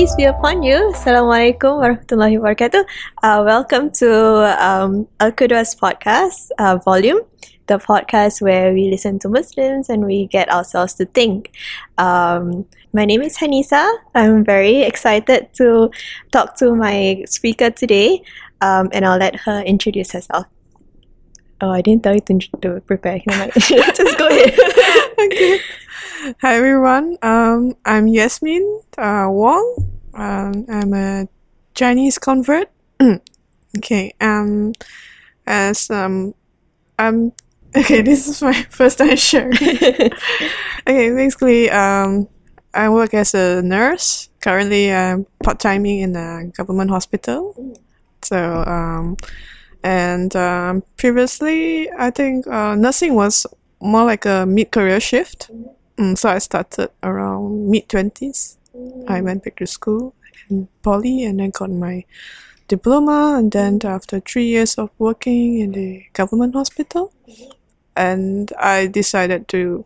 peace be upon you. Assalamualaikum warahmatullahi wabarakatuh. Uh, welcome to um, Al Qudwas podcast uh, volume, the podcast where we listen to Muslims and we get ourselves to think. Um, my name is Hanisa. I'm very excited to talk to my speaker today, um, and I'll let her introduce herself. Oh, I didn't tell you to, to prepare. Just go ahead. okay. Hi everyone. Um, I'm Yasmin uh, Wong. Um, I'm a Chinese convert. okay. Um, as um, I'm okay. This is my first time sharing. okay. Basically, um, I work as a nurse. Currently, I'm part timing in a government hospital. So um, and um, previously, I think uh, nursing was more like a mid career shift. Mm, so I started around mid 20s. I went back to school in poly and then got my diploma. And then after three years of working in the government hospital, and I decided to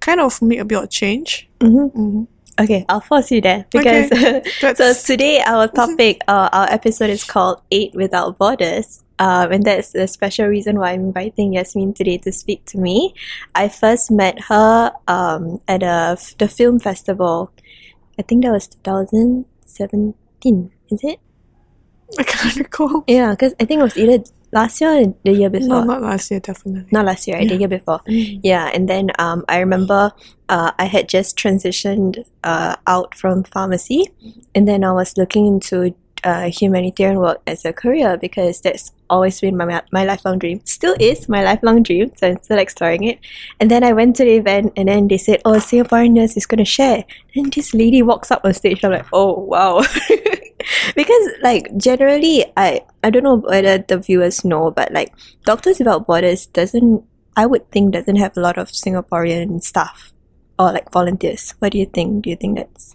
kind of make a bit of change. Mm-hmm. Mhm. Okay, I'll force you there because so today our topic, uh, our episode is called Aid Without Borders. Um, and that's the special reason why I'm inviting Yasmin today to speak to me. I first met her um, at a, the film festival. I think that was 2017, is it? I can't recall. Yeah, because I think it was either last year or the year before. No, not last year, definitely. Not last year, right? The year before. Yeah, and then um, I remember uh, I had just transitioned uh, out from pharmacy, and then I was looking into uh, humanitarian work as a career because that's always been my my lifelong dream. Still is my lifelong dream, so I'm still exploring it. And then I went to the event, and then they said, "Oh, Singaporean nurse is going to share." And this lady walks up on stage. I'm like, "Oh, wow." because like generally I I don't know whether the viewers know, but like Doctors Without Borders doesn't I would think doesn't have a lot of Singaporean staff or like volunteers. What do you think? Do you think that's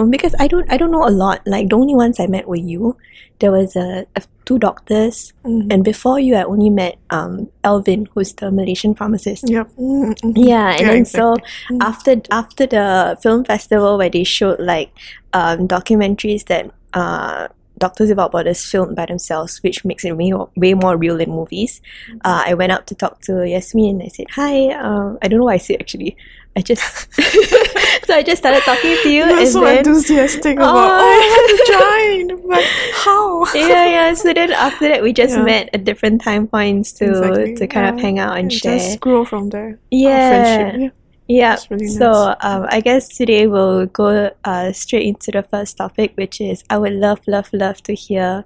true? Because I don't I don't know a lot. Like the only ones I met were you. There was a, a two doctors, Mhm. and before you, I only met um Elvin, who's the Malaysian pharmacist. Yep. Mhm, mhm. Yeah, and Yeah, then so exactly. Mm. after after the film festival where they showed like um, documentaries that uh, Doctors Without Borders filmed by themselves, which makes it way, way more real than movies. Uh, I went up to talk to Yasmin and I said, Hi, um, I don't know why I said actually. I just so I just started talking to you You're and so then enthusiastic about Oh. oh, I want to join. But how? yeah, yeah. So then after that, we just Yeah. met at different time points to Exactly, to kind of hang out and Yeah, share. Just grow from there. Yeah, friendship. Yeah. Yeah. Really so um, I guess today we'll go uh, straight into the first topic, which is I would love, love, love to hear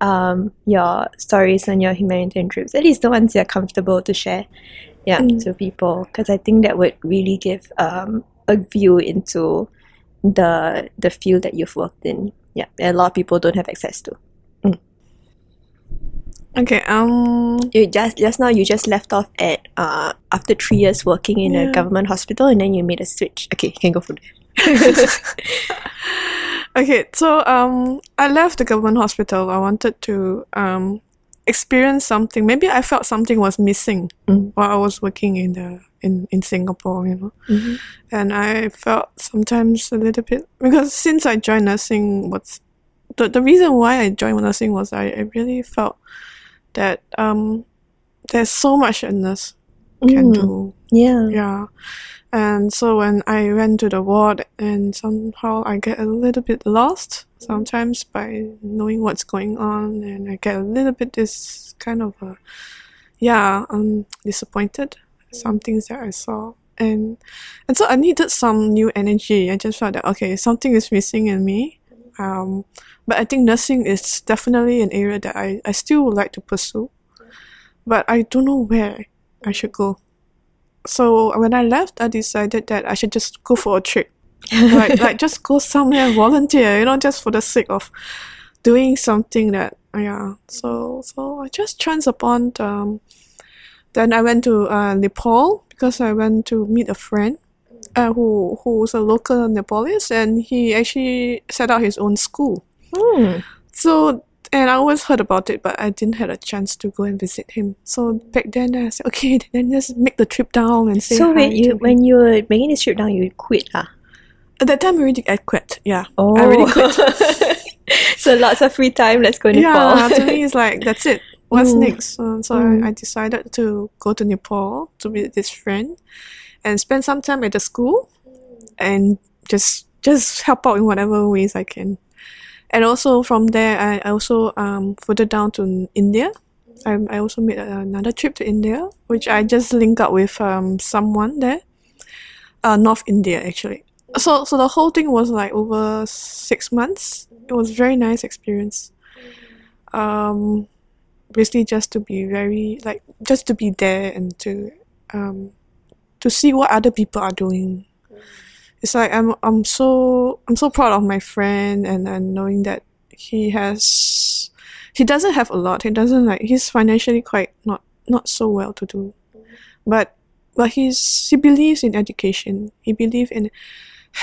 um, your stories on your humanitarian trips. At least the ones you're comfortable to share, yeah, Mm. to people, because I think that would really give um, a view into the the field that you've worked in. Yeah, that a lot of people don't have access to. Okay. Um. You just just now you just left off at uh after three years working in a government hospital, and then you made a switch. Okay, you can go from there. Okay. So um, I left the government hospital. I wanted to um experience something. Maybe I felt something was missing Mm. while I was working in the in in Singapore. You know. Mhm. and I felt sometimes a little bit because since I joined nursing, what's the the reason why I joined nursing was I, I really felt that um there's so much a nurse can Mm. do. Yeah. Yeah. And so when I went to the ward and somehow I get a little bit lost sometimes by knowing what's going on and I get a little bit this kind of a yeah, um disappointed some things that I saw. And and so I needed some new energy. I just felt that okay, something is missing in me. Um but I think nursing is definitely an area that I, I still would like to pursue. But I don't know where I should go so when I left, I decided that I should just go for a trip, like like just go somewhere and volunteer, you know, just for the sake of doing something that yeah. So so I just chanced upon. Um, then I went to uh, Nepal because I went to meet a friend. Uh, who who's a local Nepalese and he actually set up his own school. Hmm. So and I always heard about it, but I didn't have a chance to go and visit him. So back then I said, okay, then let's make the trip down and say So to you when you were making this trip down, you quit ah? At that time, already I quit. Yeah, Oh, I already quit. so lots of free time. Let's go yeah, Nepal. to me, it's like that's it. What's Mm. next? Uh, so Mm. I, I decided to go to Nepal to meet this friend and spend some time at the school and just just help out in whatever ways I can. And also from there, I I also um further down to India. I, I also made another trip to India, which I just linked up with um someone there, uh, North India actually. So so the whole thing was like over six months. It was very nice experience. Um, basically just to be very like just to be there and to um to see what other people are doing it's like i'm i'm so i'm so proud of my friend and and knowing that he has he doesn't have a lot he doesn't like he's financially quite not not so well to do but but he's he believes in education he believes in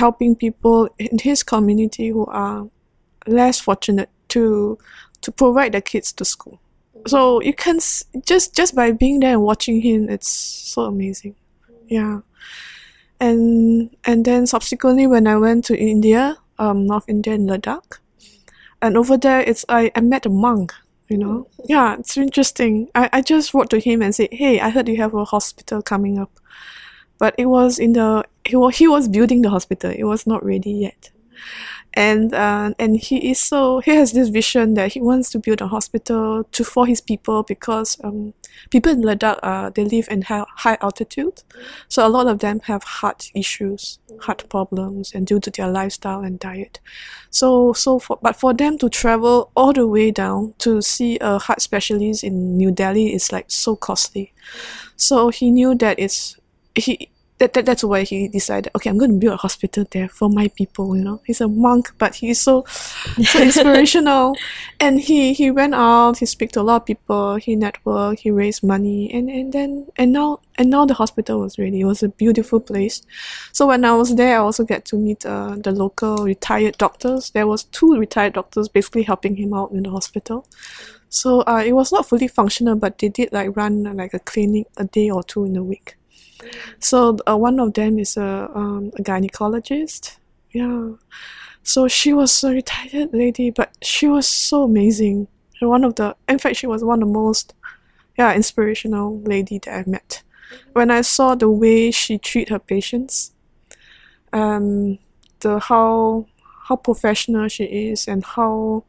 helping people in his community who are less fortunate to to provide their kids to school. So you can s- just just by being there and watching him it's so amazing. Yeah. And and then subsequently when i went to india um north india in ladakh and over there it's i, I met a monk you know. Yeah it's interesting. I, I just wrote to him and said hey i heard you have a hospital coming up but it was in the he was, he was building the hospital it was not ready yet and uh, and he is so he has this vision that he wants to build a hospital to for his people because um, people in Ladakh uh, they live in high, high altitude, so a lot of them have heart issues, heart problems, and due to their lifestyle and diet. So so for but for them to travel all the way down to see a heart specialist in New Delhi is like so costly. So he knew that it's he that, that that's why he decided okay i'm going to build a hospital there for my people you know. He's a monk but he's so so inspirational. And he he went out he speak to a lot of people he networked he raised money and and then and now and now the hospital was ready. It was a beautiful place. So when i was there i also get to meet uh, the local retired doctors. There was two retired doctors basically helping him out in the hospital. So uh, it was not fully functional but they did like run uh, like a clinic a day or two in a week so uh, one of them is a, um, a gynecologist. Yeah. So she was a retired lady, but she was so amazing. One of the, in fact, she was one of the most, yeah, inspirational lady that I met. When I saw the way she treat her patients, um, the how how professional she is and how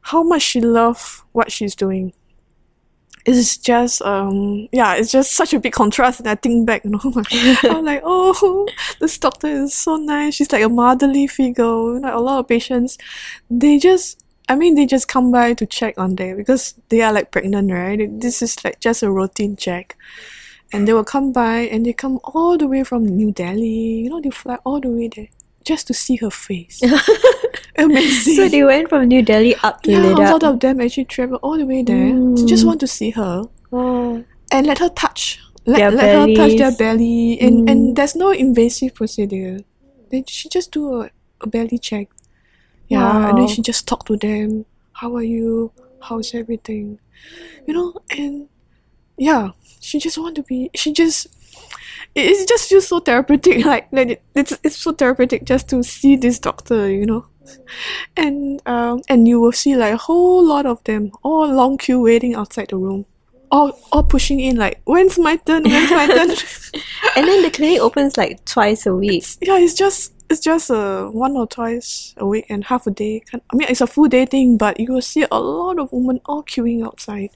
how much she love what she's doing it's just um yeah it's just such a big contrast and i think back you know i'm like oh this doctor is so nice. She's like a motherly figure. Like a lot of patients they just i mean they just come by to check on them because they are like pregnant right? This is like just a routine check. And they will come by and they come all the way from new delhi. You know they fly all the way there just to see her face. Amazing. So they went from New Delhi up to yeah, a lot of them actually travel all the way there to just Mm. want to see her. Oh. and let her touch let, Their let her touch their belly. And, Mm. and there's no invasive procedure. They she just do a, a belly check. Yeah and then she just talk to them. How are you? How's everything? You know and yeah she just want to be she just it, it just feels so therapeutic like, like it, it's it's so therapeutic just to see this doctor you know? And um and you will see like a whole lot of them all long queue waiting outside the room. All all pushing in like when's my turn? When's my turn? And then the clinic opens like twice a week. yeah it's just it's just uh, one or twice a week and half a day I mean it's a full day thing but you will see a lot of women all queuing outside.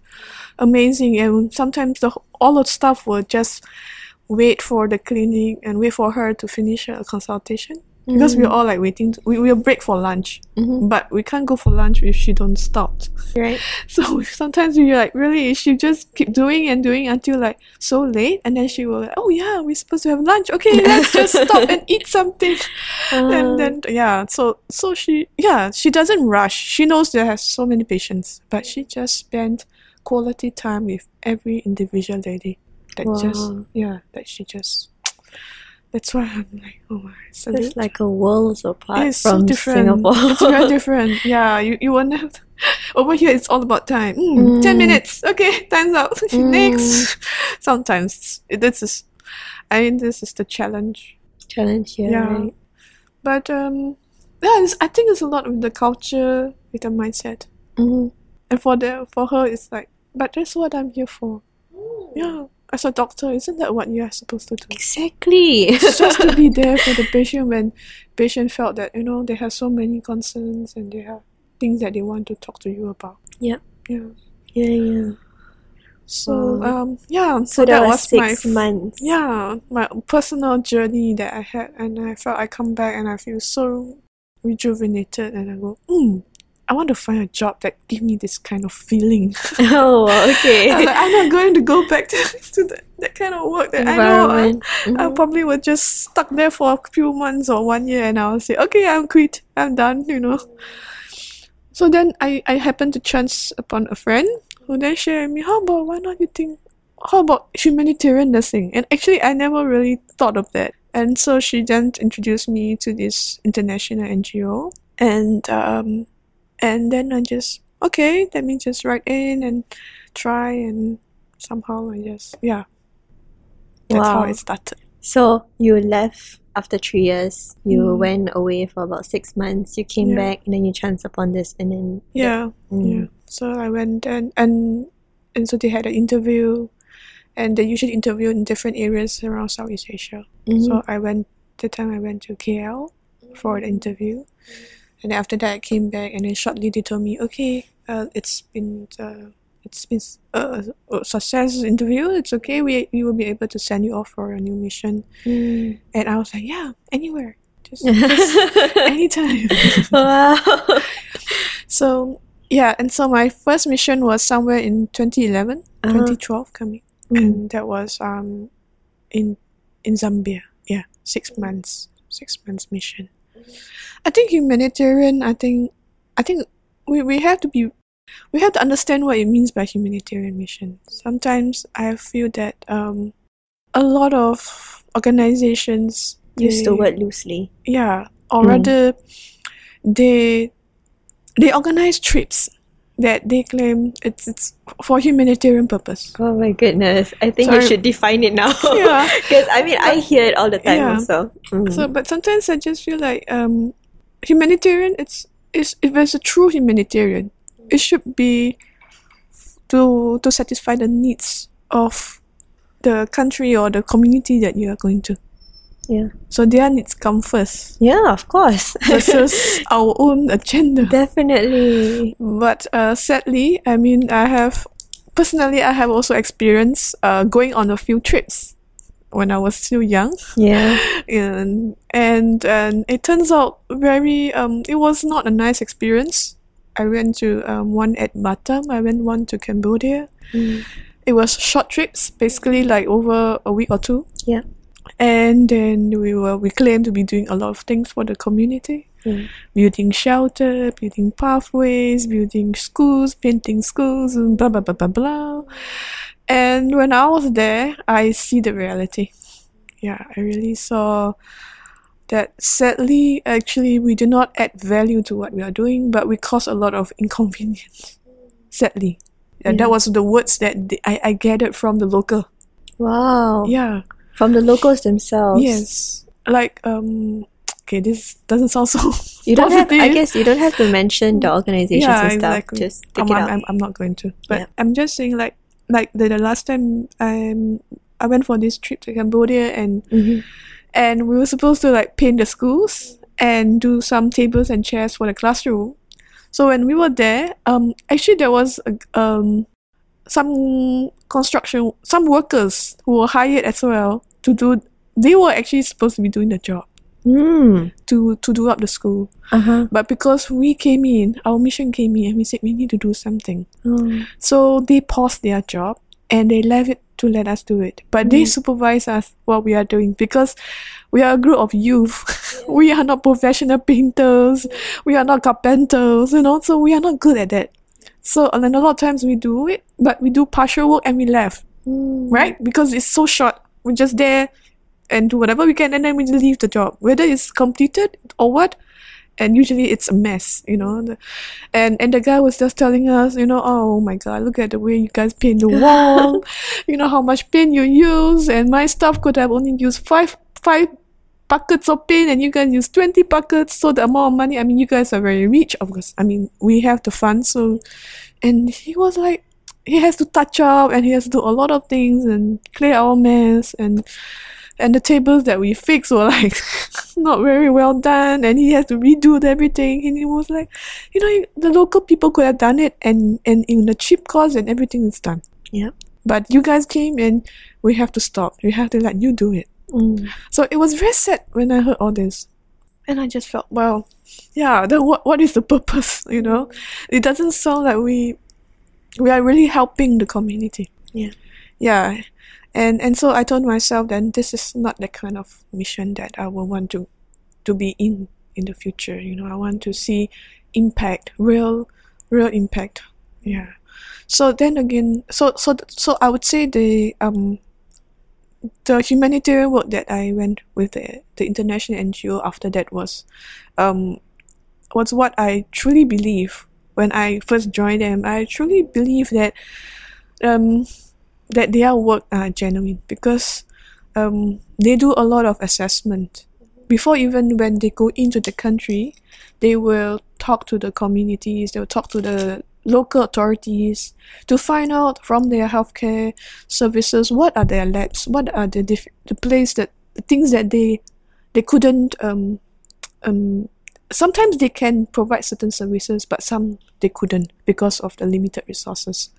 Amazing and sometimes the all the staff were just wait for the clinic and wait for her to finish her consultation. Because we're all like waiting to, we will break for lunch Mhm. but we can't go for lunch if she don't stop. Right. so sometimes we're like really she just keep doing and doing until like so late and then she will like, oh yeah we're supposed to have lunch. Okay let's just stop and eat something. Uh, and then yeah so so she yeah she doesn't rush. She knows there has so many patients but she just spent quality time with every individual lady that just yeah that she just that's why i'm like oh my salute. It's like a world apart It's so different. Singapore. it's very different. Yeah, you, you won't have. Over here, it's all about time. Mm, 10 Mm. minutes. Okay, time's up. Mm. Next. Sometimes it- this is, I mean, this is the challenge. Challenge here, Yeah. right? but um, yeah, it's, I think it's a lot with the culture, with the mindset, Mhm. and for the for her, it's like, but that's what I'm here for. Yeah, as a doctor, isn't that what you are supposed to do? Exactly. It's just to be there for the patient when patient felt that you know they have so many concerns and they have things that they want to talk to you about. Yep. Yeah. yeah, yeah. So um yeah, So that was my six f- months. yeah my personal journey that I had, and I felt I come back and I feel so rejuvenated, and I go, hmm, I want to find a job that give me this kind of feeling. Oh, okay. I was like, I'm not going to go back to, to that, that kind of work that I know. I, Environment. I probably would just stuck there for a few months or one year, and I'll say, okay, I'm quit, I'm done, you know. So then I, I happened to chance upon a friend who then shared with me, how about why not you think, how about humanitarian nursing? And actually, I never really thought of that. And so she then introduced me to this international NGO, and um, and then I just okay, let me just write in and try, and somehow I just yeah, that's how Wow. it started. So you left after three years. You Mm. went away for about six months. You came Yeah. back, and then you chanced upon this, and then Yeah, Mm. yeah. So I went and and and so they had an interview, and they usually interview in different areas around Southeast Asia. Mhm. So I went. The time I went to KL for the interview, and after that I came back, and then shortly they told me, okay, uh, it's been uh, it's been uh, a success interview. It's okay. We we will be able to send you off for a new mission. Mm. And I was like, yeah, anywhere, just, just anytime. wow. So yeah, and so my first mission was somewhere in 2011, Uh-huh. 2012 coming, Mm. and that was um in in Zambia. Yeah, six months, six months mission. I think humanitarian. I think I think we, we have to be we have to understand what it means by humanitarian mission. Sometimes I feel that um a lot of organizations Use the word loosely. yeah or Mm. rather they they organize trips that they claim it's it's for humanitarian purpose Oh my goodness! I think you should define it now. Yeah. Because I mean, I hear it all the time. Yeah. Also. Mm. so but sometimes i just feel like um humanitarian it's, it's if it's a true humanitarian it should be to to satisfy the needs of the country or the community that you are going to yeah. so their needs come first Yeah. Of course. versus our own agenda Definitely. But uh, sadly, I mean, I have personally, I have also experienced uh, going on a few trips when I was still young, Yeah. and and and it turns out very um, it was not a nice experience. I went to um, one at Batam. I went one to Cambodia. Mm. It was short trips, basically like over a week or two. Yeah. And then we were we claimed to be doing a lot of things for the community Mm. building shelter, building pathways, building schools, painting schools, and blah blah blah blah blah. And when I was there, I see the reality. Yeah, I really saw that sadly, actually, we do not add value to what we are doing, but we cause a lot of inconvenience. Sadly. Yeah, Yeah. that was the words that the- I, I gathered from the local. Wow. Yeah. From the locals themselves. Yes. Like, um, okay, this doesn't sound so You don't have. I guess you don't have to mention the organizations and stuff. Just take I'm, it I'm, out. I'm, I'm not going to. But Yeah. I'm just saying, like, like the, the last time I I went for this trip to Cambodia, and Mhm. and we were supposed to like paint the schools and do some tables and chairs for the classroom. So when we were there, um, actually there was a, um some construction, some workers who were hired as well to do. They were actually supposed to be doing the job Mm. to to do up the school. Uh huh. But because we came in, our mission came in, and we said we need to do something. Oh. So they paused their job and they left it to let us do it. But they Mm. supervise us what we are doing because we are a group of youth. we are not professional painters. We are not carpenters, you know, so we are not good at that. So and then a lot of times we do it, but we do partial work and we left, Mm. right? Because it's so short. We're just there and do whatever we can and then we leave the job. Whether it's completed or what, and usually it's a mess, you know. And and the guy was just telling us, you know, oh my god, look at the way you guys paint the wall, you know how much paint you use, and my stuff could have only used five five buckets of paint and you guys use 20 buckets so the amount of money i mean you guys are very rich of course. I mean we have the funds so and he was like he has to touch up and he has to do a lot of things and clear our mess and and the tables that we fixed were like not very well done and he had to redo everything. And he was like you know the local people could have done it and and in the cheap cost and everything is done. Yeah but you guys came and we have to stop. We have to let you do it Mm. so it was very sad when I heard all this. And I just felt, well, yeah, then what what is the purpose? You know? It doesn't sound like we we are really helping the community. Yeah. Yeah. And and so I told myself then this is not the kind of mission that I will want to to be in in the future. You know, I want to see impact, real real impact. Yeah. So then again so so so I would say the um the humanitarian work that I went with the, the international NGO after that was um was what I truly believe when I first joined them. I truly believe that um that their work are genuine because um they do a lot of assessment. Before even when they go into the country, they will talk to the communities, they will talk to the local authorities to find out from their healthcare services what are their labs, what are the the place that the things that they they couldn't um um sometimes they can provide certain services but some they couldn't because of the limited resources.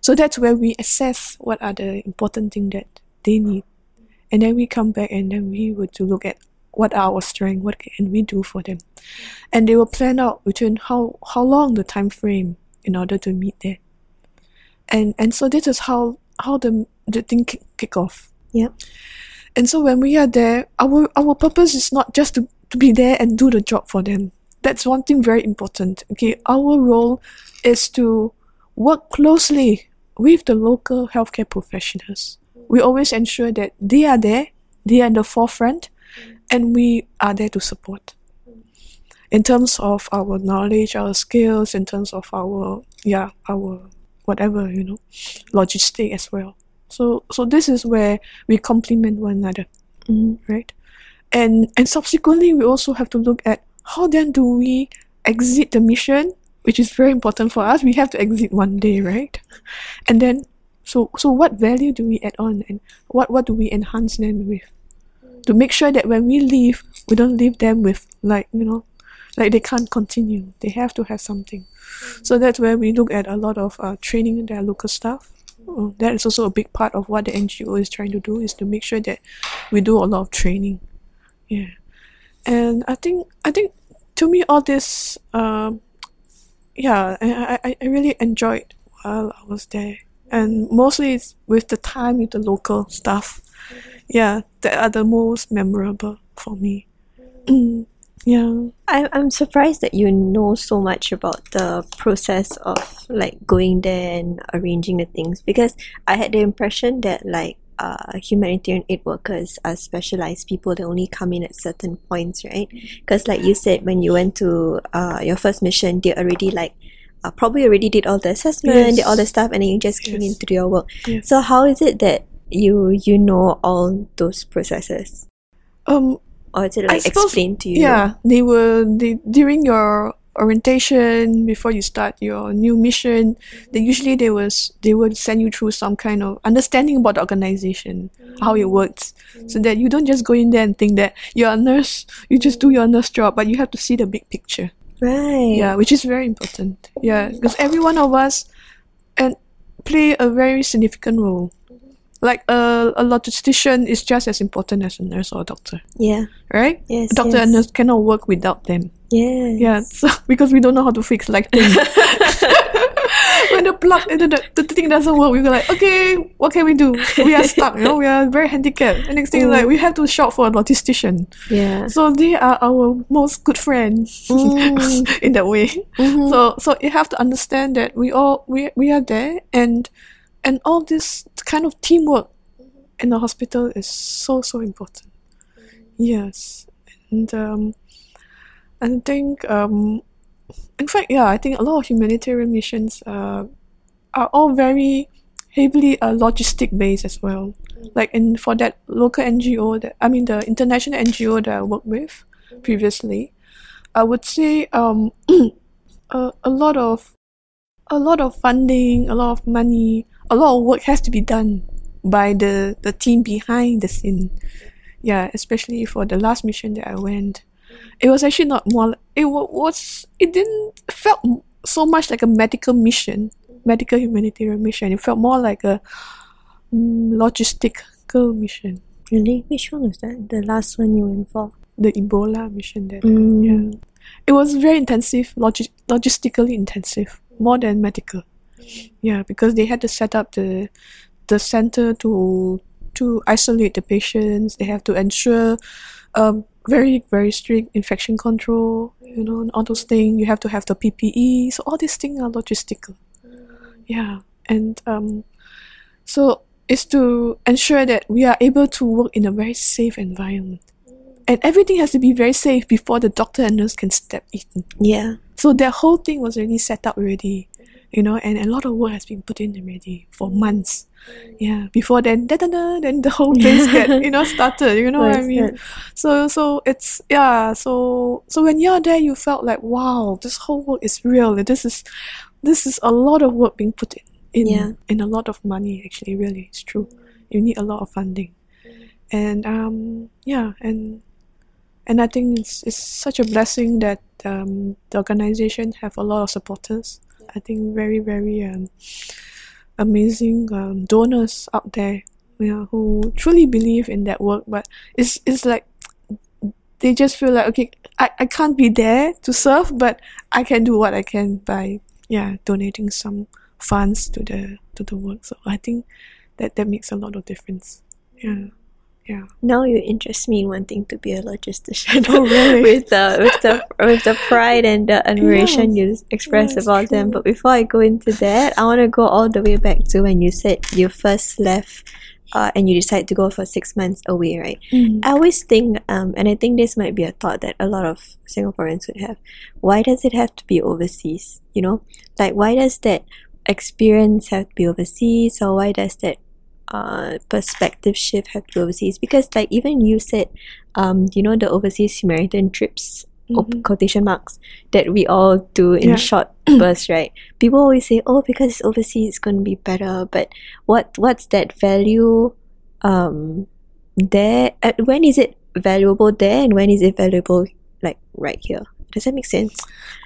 So that's where we assess what are the important things that they need. And then we come back and then we were to look at what are our strength, what can we do for them. And they will plan out between how, how long the time frame in order to meet there. And and so this is how how the the thing kick, kick off. Yep. And so when we are there, our our purpose is not just to, to be there and do the job for them. That's one thing very important. Okay, our role is to work closely with the local healthcare professionals. We always ensure that they are there, they are in the forefront, and we are there to support. In terms of our knowledge, our skills, in terms of our yeah, our whatever, you know, logistic as well. So so this is where we complement one another Mm. right? And and subsequently, we also have to look at how then do we exit the mission, which is very important for us. We have to exit one day, right? And then, so so what value do we add on, and what what do we enhance them with, to make sure that when we leave, we don't leave them with like you know, like they can't continue. They have to have something. So that's where we look at a lot of uh, training their local staff. Uh, that is also a big part of what the NGO is trying to do is to make sure that we do a lot of training. Yeah, and I think I think to me all this, um, yeah, I, I I really enjoyed while I was there, and mostly it's with the time with the local staff. Yeah, that are the most memorable for me. Mm, yeah. I, I'm surprised that you know so much about the process of like going there and arranging the things because I had the impression that like uh, humanitarian aid workers are specialized people that only come in at certain points, right? Because like you said, when you went to uh, your first mission, they already like uh, probably already did all the assessment, did all the stuff, and then you just came in Yes. to do your work. Yes. So how is it that you you know all those processes, Um, or is it I like suppose- explained to you? Yeah, they were They during your orientation before you start your new mission, they usually they was they will send you through some kind of understanding about the organization, how it works, so that you don't just go in there and think that you're a nurse, you just do your nurse job, but you have to see the big picture. Right. Yeah, which is very important. Yeah, because every one of us and play a very significant role. Like a, a logistician is just as important as a nurse or a doctor, Yeah. right? Yes. doctor yes. and nurse cannot work without them. Yes. Yeah, so because we don't know how to fix lighting. when the plug the, the, the thing doesn't work, we go like, okay, what can we do? We are stuck, you know, we are very handicapped. And next thing is like we have to shop for a logistician. Yeah. So they are our most good friends Mm. in that way. Mhm. So so you have to understand that we all we we are there and and all this kind of teamwork in the hospital is so so important. Yes. And um I think um in fact yeah, I think a lot of humanitarian missions uh, are all very heavily uh, logistic based as well. Like in for that local NGO that I mean the international NGO that I worked with previously, I would say um, a, a lot of a lot of funding, a lot of money, a lot of work has to be done by the the team behind the scene. Yeah, especially for the last mission that I went, it was actually not more. It was. It didn't felt so much like a medical mission, medical humanitarian mission. It felt more like a mm, logistical mission. Really? Which one was that? The last one you went for? The Ebola mission. That Mm. yeah, it was very intensive, logi- logistically intensive, more than medical. Yeah, because they had to set up the the center to to isolate the patients. They have to ensure um, very very strict infection control. You know, and all those things. You have to have the PPE. So all these things are logistical. Yeah, and um, so it's to ensure that we are able to work in a very safe environment. And everything has to be very safe before the doctor and nurse can step in. Yeah. So that whole thing was already set up already, you know, and a lot of work has been put in already for months. Yeah, before then, da, da, da, then the whole place get you know started. You know what I mean? So so it's yeah. So so when you're there, you felt like wow, this whole work is real. This is this is a lot of work being put in in, Yeah. in a lot of money. Actually, really, it's true. You need a lot of funding, and um yeah, and and I think it's it's such a blessing that um, the organization have a lot of supporters. I think very very um, amazing um, donors out there, yeah, who truly believe in that work. But it's it's like they just feel like okay, I, I can't be there to serve, but I can do what I can by yeah donating some funds to the to the work. So I think that that makes a lot of difference. Yeah, yeah. Now you interest me in wanting to be a logistician. Oh, really? with the with the with the pride and the admiration you express about them. But before I go into that, I want to go all the way back to when you said you first left, uh, and you decided to go for six months away, right? Mm. I always think, um, and I think this might be a thought that a lot of Singaporeans would have. Why does it have to be overseas? You know, like why does that experience have to be overseas, or why does that uh, perspective shift have to overseas? Because, like, even you said, um, you know, the overseas humanitarian trips, Mhm. quotation marks, that we all do in Yeah. short bursts, right? People always say, "Oh, because it's overseas, it's going to be better." But what what's that value? Um, there. Uh, when is it valuable there, and when is it valuable like right here? Does that make sense?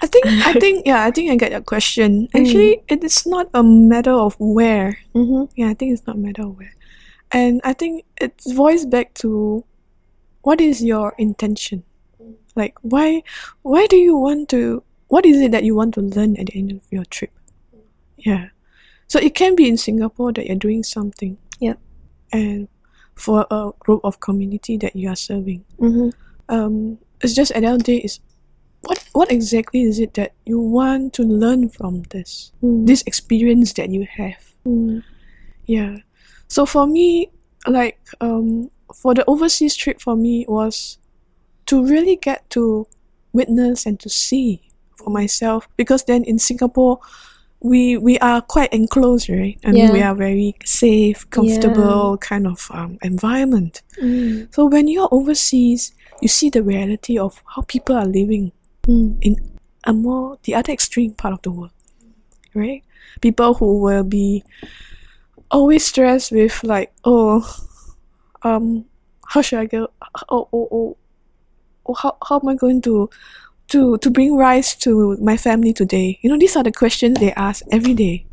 I think I think yeah, I think I get your question. Actually, it is not a matter of where. Mm-hmm. Yeah, I think it's not a matter of where. And I think it's voiced back to what is your intention? Like why why do you want to what is it that you want to learn at the end of your trip? Yeah. So it can be in Singapore that you're doing something. Yep. And for a group of community that you are serving. Mm-hmm. um, it's just at the end of the day is what what exactly is it that you want to learn from this? This experience that you have? Mm. yeah. So for me like um for the overseas trip for me was to really get to witness and to see for myself because then in singapore we we are quite enclosed right? I mean we Yeah. are very safe comfortable kind of um, environment. Mm. so when you're overseas, you see the reality of how people are living Mm. in a more the other extreme part of the world, right? People who will be always stressed with like, oh, um, how should I go? Oh, oh, oh, oh how how am I going to to to bring rice to my family today? You know, these are the questions they ask every day.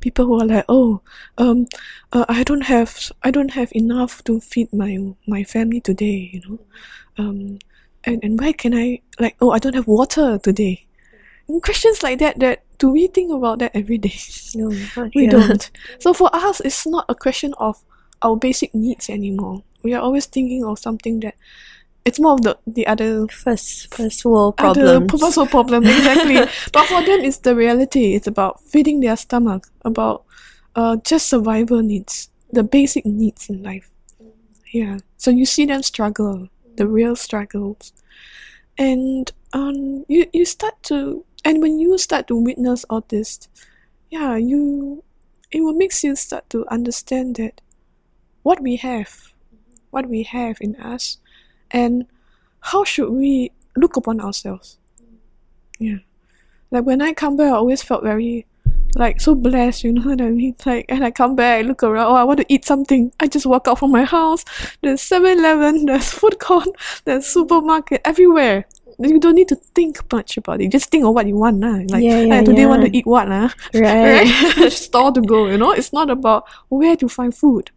People who are like, oh, um, uh, I don't have I don't have enough to feed my my family today. You know, um, and and where can I like? Oh, I don't have water today. And questions like that. That do we think about that every day? No, we here. don't. So for us, it's not a question of our basic needs anymore. We are always thinking of something that it's more of the the other First, first world other problems. personal problem exactly. but for them, it's the reality. It's about feeding their stomach, about uh just survival needs, the basic needs in life. Yeah. So you see them struggle, the real struggles, and um you you start to and when you start to witness all this, yeah you it will make you start to understand that what we have, what we have in us, and how should we look upon ourselves. Yeah. Like when I come back, I always felt very like so blessed, you know what I mean? Like, and I come back, I look around, oh, I want to eat something. I just walk out from my house. There's 7 Eleven, there's food court, there's supermarket, everywhere. You don't need to think much about it. Just think of what you want. Nah. Like, Yeah, yeah, "Hey, today want to eat what? Nah? Right. right? Store to go, you know? It's not about where to find food,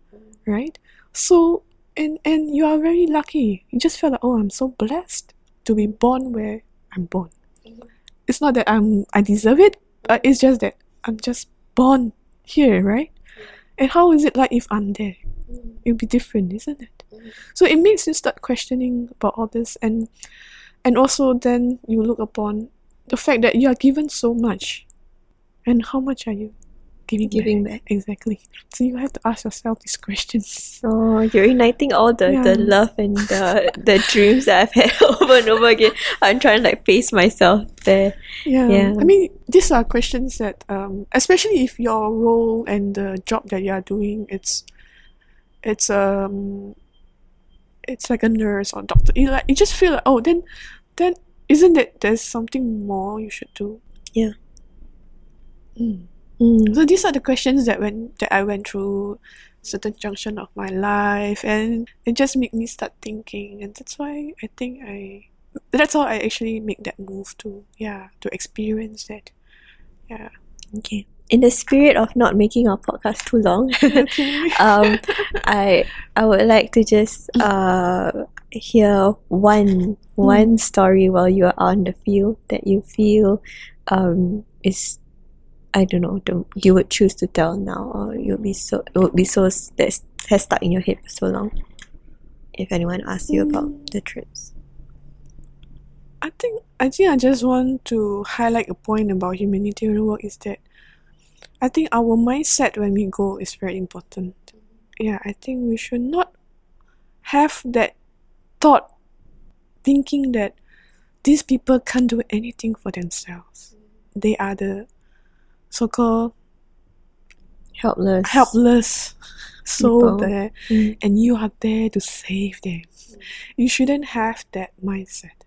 right? So, and, and you are very lucky. You just feel like, oh, I'm so blessed to be born where I'm born. It's not that I'm I deserve it, but it's just that I'm just born here, right? And how is it like if I'm there? Mm. It'll be different, isn't it? So it makes you start questioning about all this and and also then you look upon the fact that you are given so much. And how much are you giving, Giving back? Exactly. So you have to ask yourself these questions. Oh, you're igniting all the, the love and the the dreams that I've had over and over again. I'm trying to like face myself there. Yeah. Yeah. I mean, these are questions that, um, especially if your role and the job that you are doing, it's, it's um, it's like a nurse or doctor. You like you just feel like, oh, then, then isn't it there's something more you should do? Yeah. Mm. Mm. So these are the questions that when that I went through certain junction of my life, and it just made me start thinking, and that's why I think I. That's how I actually make that move to yeah to experience that. Yeah. Okay. In the spirit of not making our podcast too long, Okay. um, I I would like to just uh hear one one story while you are on the field that you feel um is I don't know the, you would choose to tell now or you'll be so it would be so that has stuck in your head for so long. If anyone asks you about mm. the trips. I think I think I just want to highlight a point about humanitarian work is that I think our mindset when we go is very important. Yeah, I think we should not have that thought thinking that these people can't do anything for themselves. They are the so called Helpless. helpless soul People. there Mm. and you are there to save them. You shouldn't have that mindset.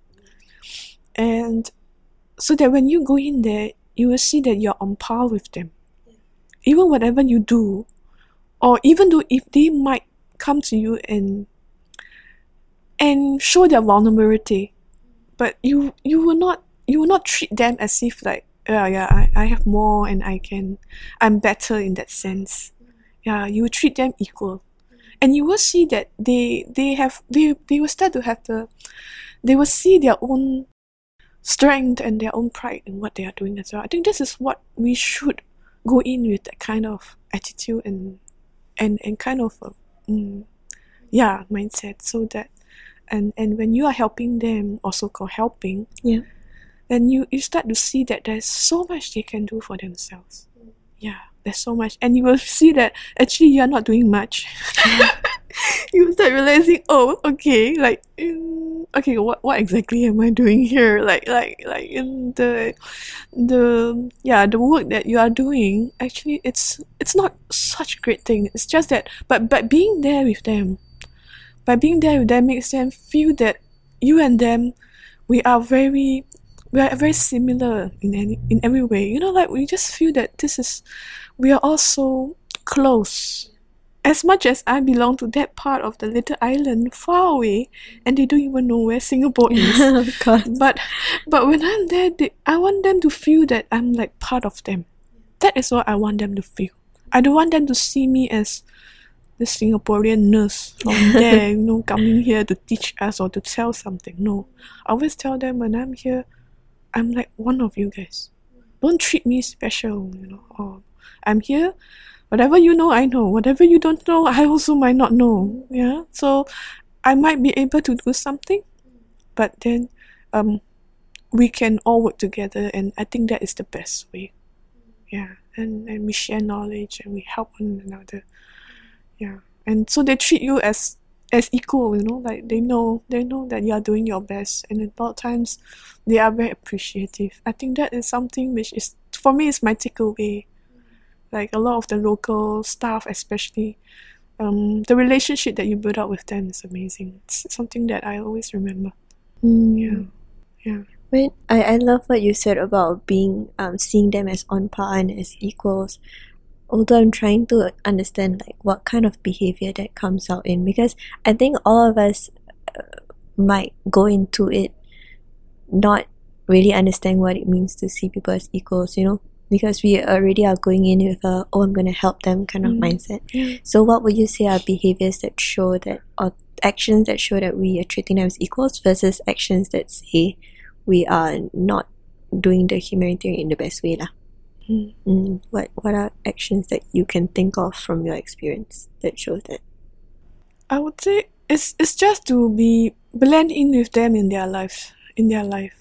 And so that when you go in there, you will see that you're on par with them. Even whatever you do, or even though if they might come to you and and show their vulnerability, but you you will not you will not treat them as if like yeah yeah I, I have more and I can I'm better in that sense. Yeah, you treat them equal. And you will see that they they have they they will start to have the they will see their own strength and their own pride in what they are doing as well. I think this is what we should go in with that kind of attitude and and and kind of a, mm, yeah mindset so that and and when you are helping them also called helping Yeah. Then you you start to see that there's so much they can do for themselves. Yeah there's so much. And you will see that actually you're not doing much. You start realizing oh okay like okay what what exactly am i doing here? Like like like in the the yeah the work that you are doing actually it's it's not such a great thing. It's just that but but being there with them by being there with them makes them feel that you and them we are very we are very similar in any in every way you know like we just feel that this is we are all so close as much as I belong to that part of the little island far away and they don't even know where Singapore is of course. but but when I'm there, they, I want them to feel that I'm like part of them. That is what I want them to feel. I don't want them to see me as the Singaporean nurse from there, you know, coming here to teach us or to tell something. No, I always tell them when I'm here, I'm like one of you guys. Don't treat me special, you know. Or I'm here. Whatever you know, I know. Whatever you don't know, I also might not know. Yeah. So I might be able to do something, but then um we can all work together and I think that is the best way. Yeah. And and we share knowledge and we help one another. Yeah. And so they treat you as as equal, you know, like they know they know that you are doing your best and a lot of times they are very appreciative. I think that is something which is for me is my takeaway. like a lot of the local staff, especially. Um, the relationship that you build up with them is amazing. It's something that I always remember. Mm. Yeah, yeah. Right. I, I love what you said about being um seeing them as on par and as equals. Although I'm trying to understand like what kind of behavior that comes out in because I think all of us uh, might go into it not really understand what it means to see people as equals, you know, because we already are going in with a oh I'm gonna help them kind of Mm. mindset. Yeah. So what would you say are behaviors that show that or actions that show that we are treating them as equals versus actions that say we are not doing the humanitarian in the best way lah. Mm. Mm, what what are actions that you can think of from your experience that shows that? I would say it's it's just to be blend in with them in their lives, in their life,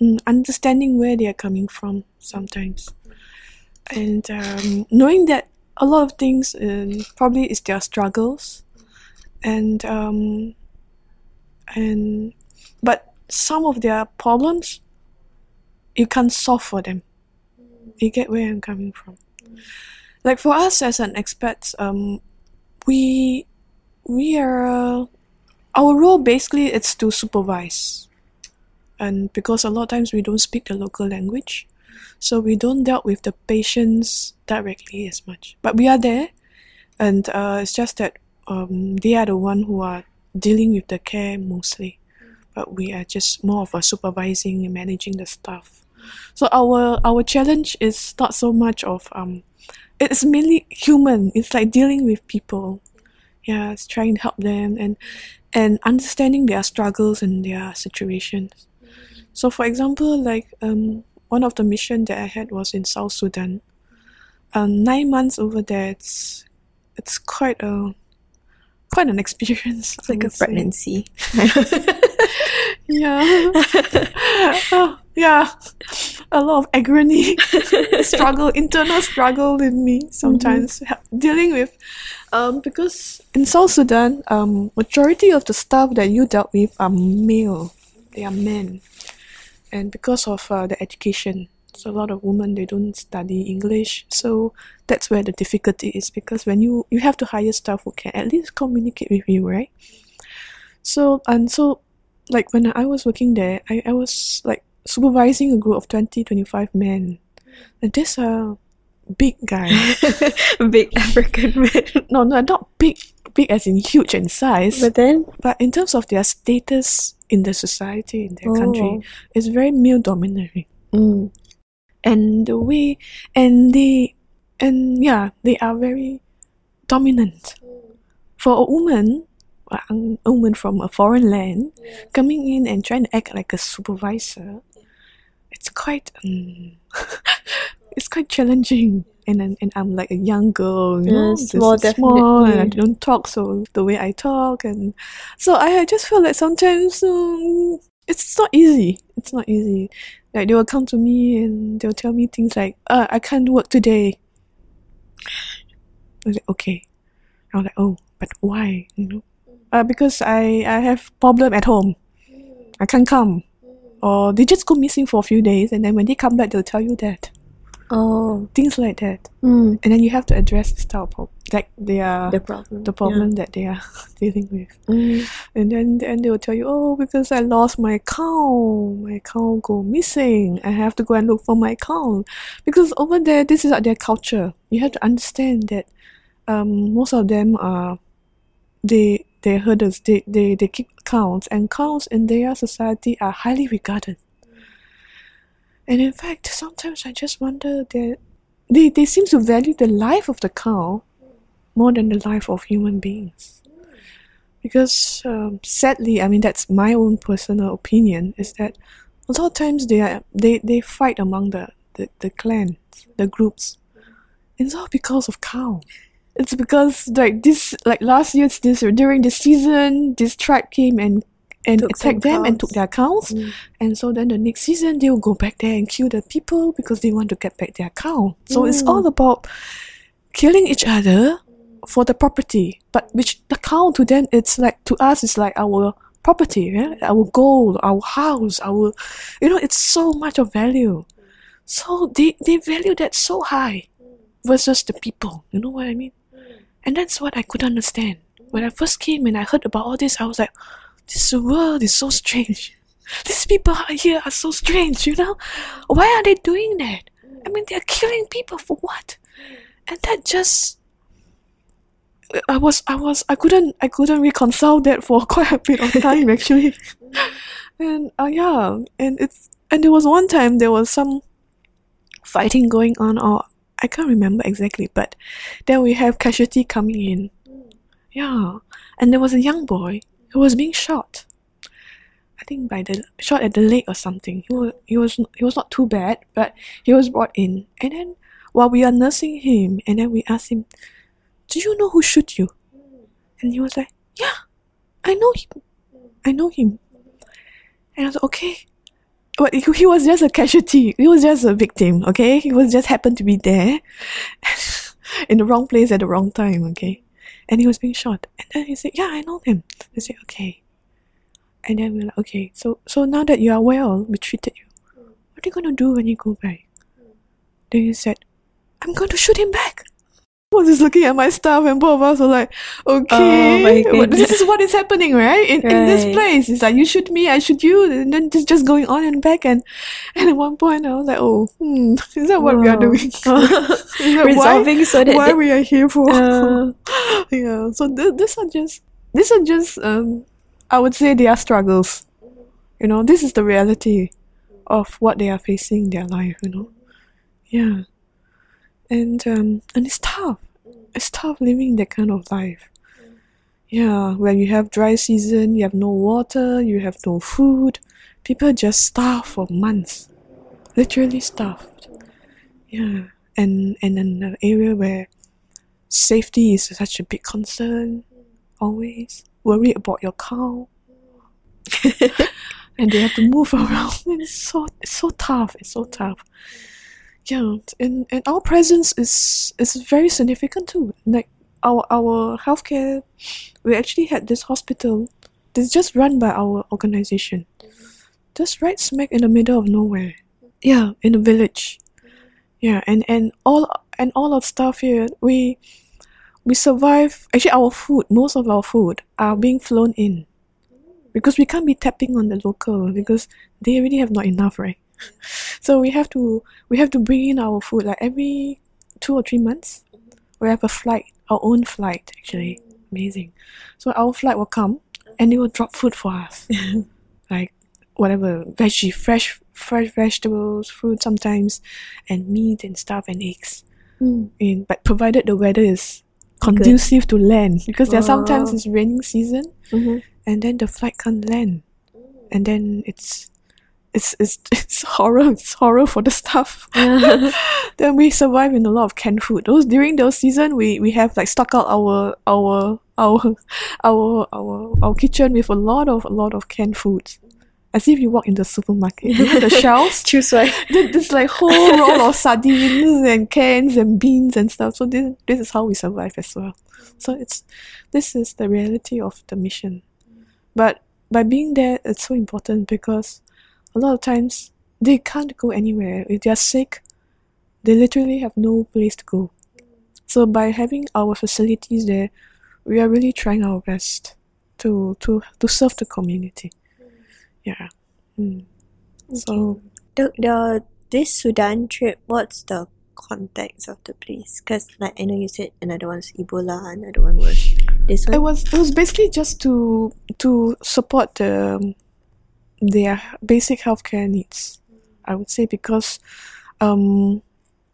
mm, understanding where they are coming from sometimes, and um, knowing that a lot of things um, probably is their struggles, and um, and but some of their problems you can't solve for them. You get where I'm coming from. Like for us as an expat, um, we we are uh, our role basically it's to supervise. And because a lot of times we don't speak the local language so we don't deal with the patients directly as much. But we are there and uh, it's just that um, they are the one who are dealing with the care mostly. But we are just more of a supervising and managing the staff so our our challenge is not so much of um it's mainly human it's like dealing with people yeah it's trying to help them and and understanding their struggles and their situations so for example like um one of the mission that i had was in south sudan um nine months over there it's it's quite a quite an experience It's like a say. pregnancy. yeah. Oh, yeah. A lot of agony struggle internal struggle in me sometimes ha- dealing with. Um because in south sudan um majority of the staff that you dealt with are male. They are men. And because of uh, the education so a lot of women they don't study english. So that's where the difficulty is because when you you have to hire staff who can at least communicate with you right? So and so like when I was working there, I, I was like supervising a group of 20, 25 men. And these are big guys. Big African man. no, no, not big, big as in huge in size, But then but in terms of their status in the society, in their Oh. country, it's very male dominating. mm, And the way, and they, and yeah, they are very dominant. For a woman, a woman from a foreign land, coming in and trying to act like a supervisor, it's quite um, it's quite challenging. And then, and I'm like a young girl, you know, Yes, is small, and I don't talk so the way I talk, and so I, I just feel like sometimes um, it's not easy. It's not easy. Like they will come to me and they'll tell me things like, uh, "I can't work today." I was like, "Okay." I was like, "Oh, but why?" You know, uh, because I I have problem at home. I can't come, or they just go missing for a few days, and then when they come back, they'll tell you that oh, things like that, mm, and then you have to address this type of like they are the problem. the problem that they are dealing with. Yeah. Mm, And then then they will tell you, oh, because I lost my cow, my cow go missing. I have to go and look for my cow. Because over there, this is their culture. You have to understand that um, most of them are they they herders. They they they keep cows, and cows in their society are highly regarded. And in fact, sometimes I just wonder that they they seem to value the life of the cow more than the life of human beings because um, sadly i mean that's my own personal opinion is that a lot of times they are they, they fight among the, the, the clans the groups and it's all because of cow it's because like this like last year's this during the season this tribe came and and Took attacked them and took their cows Mm. and so then the next season they will go back there and kill the people because they want to get back their cow so it's Mm. all about killing each other for the property but which the cow to them it's like to us it's like our property yeah? our gold our house our you know it's so much of value so they they value that so high versus the people. You know what I mean? And that's what I couldn't understand. When I first came and I heard about all this, I was like, this world is so strange. These people out here are so strange, you know? Why are they doing that? I mean, they're killing people for what? And that just. I was, I was, I couldn't, I couldn't reconcile that for quite a bit of time actually. and uh, yeah, and it's, and there was one time there was some fighting going on, or I can't remember exactly, but then we have casualty coming in. Yeah, and there was a young boy who was being shot. I think by the shot at the leg or something. He was he was he was not too bad, but he was brought in. And then while we are nursing him, and then we asked him, "Do you know who shoot you?" And he was like, "Yeah, I know him. I know him." And I was like, "Okay." But he, was just a casualty. He was just a victim. Okay, he was just happened to be there, in the wrong place at the wrong time. Okay, and he was being shot. And then he said, "Yeah, I know him." I said, "Okay." And then we're like, okay, so so now that you are well, we treated you. What are you gonna do when you go back? Then he said, I'm going to shoot him back. I was just looking at my staff and both of us were like, okay, Oh this is what is happening, right? In, in this place, it's like you shoot me, I shoot you, and then it's just going on and back. And, and at one point, I was like, oh, hmm, is that what we are doing? That why- Resolving so that why we are here for? Uh, yeah so th- these are just these are just um i would say they are struggles you know this is the reality of what they are facing in their life you know yeah and um and it's tough. It's tough living that kind of life. Yeah when you have dry season you have no water you have no food people just starve for months. Literally starved. Yeah and and in an area where safety is such a big concern always worry about your cow. And they have to move around. It's so it's so tough it's so tough yeah and and our presence is is very significant too. Like our our healthcare we actually had this hospital that's just run by our organization. Just right smack in the middle of nowhere. Yeah in a village. Yeah and and all and all our stuff here we we survive. Actually our food most of our food are being flown in. Because we can't be tapping on the local because they already have not enough right so we have to we have to bring in our food like every two or three months we have a flight our own flight actually. Amazing. So our flight will come and they will drop food for us. Like whatever veggie fresh fresh vegetables fruit sometimes and meat and stuff and eggs. Mm. in but provided the weather is conducive to land because there are sometimes it's raining season Mhm. and then the flight can't land. And then it's it's it's, it's horror it's horror for the staff then we survive in a lot of canned food those during those season we we have like stock out our our our our our our kitchen with a lot of a lot of canned foods as if you walk in the supermarket the shelves Choose there- there's like whole roll of sardines and cans and beans and stuff. So this this is how we survive as well. So it's this is the reality of the mission. But by being there, it's so important because a lot of times they can't go anywhere. If they're sick, they literally have no place to go. So by having our facilities there, we are really trying our best to to to serve the community. Yeah. Mm. So The, the this Sudan trip, what's the context of the place? Because like I know you said another one's Ebola, another one was this one. It one. was it was basically just to to support the um, their basic healthcare needs. I would say because um,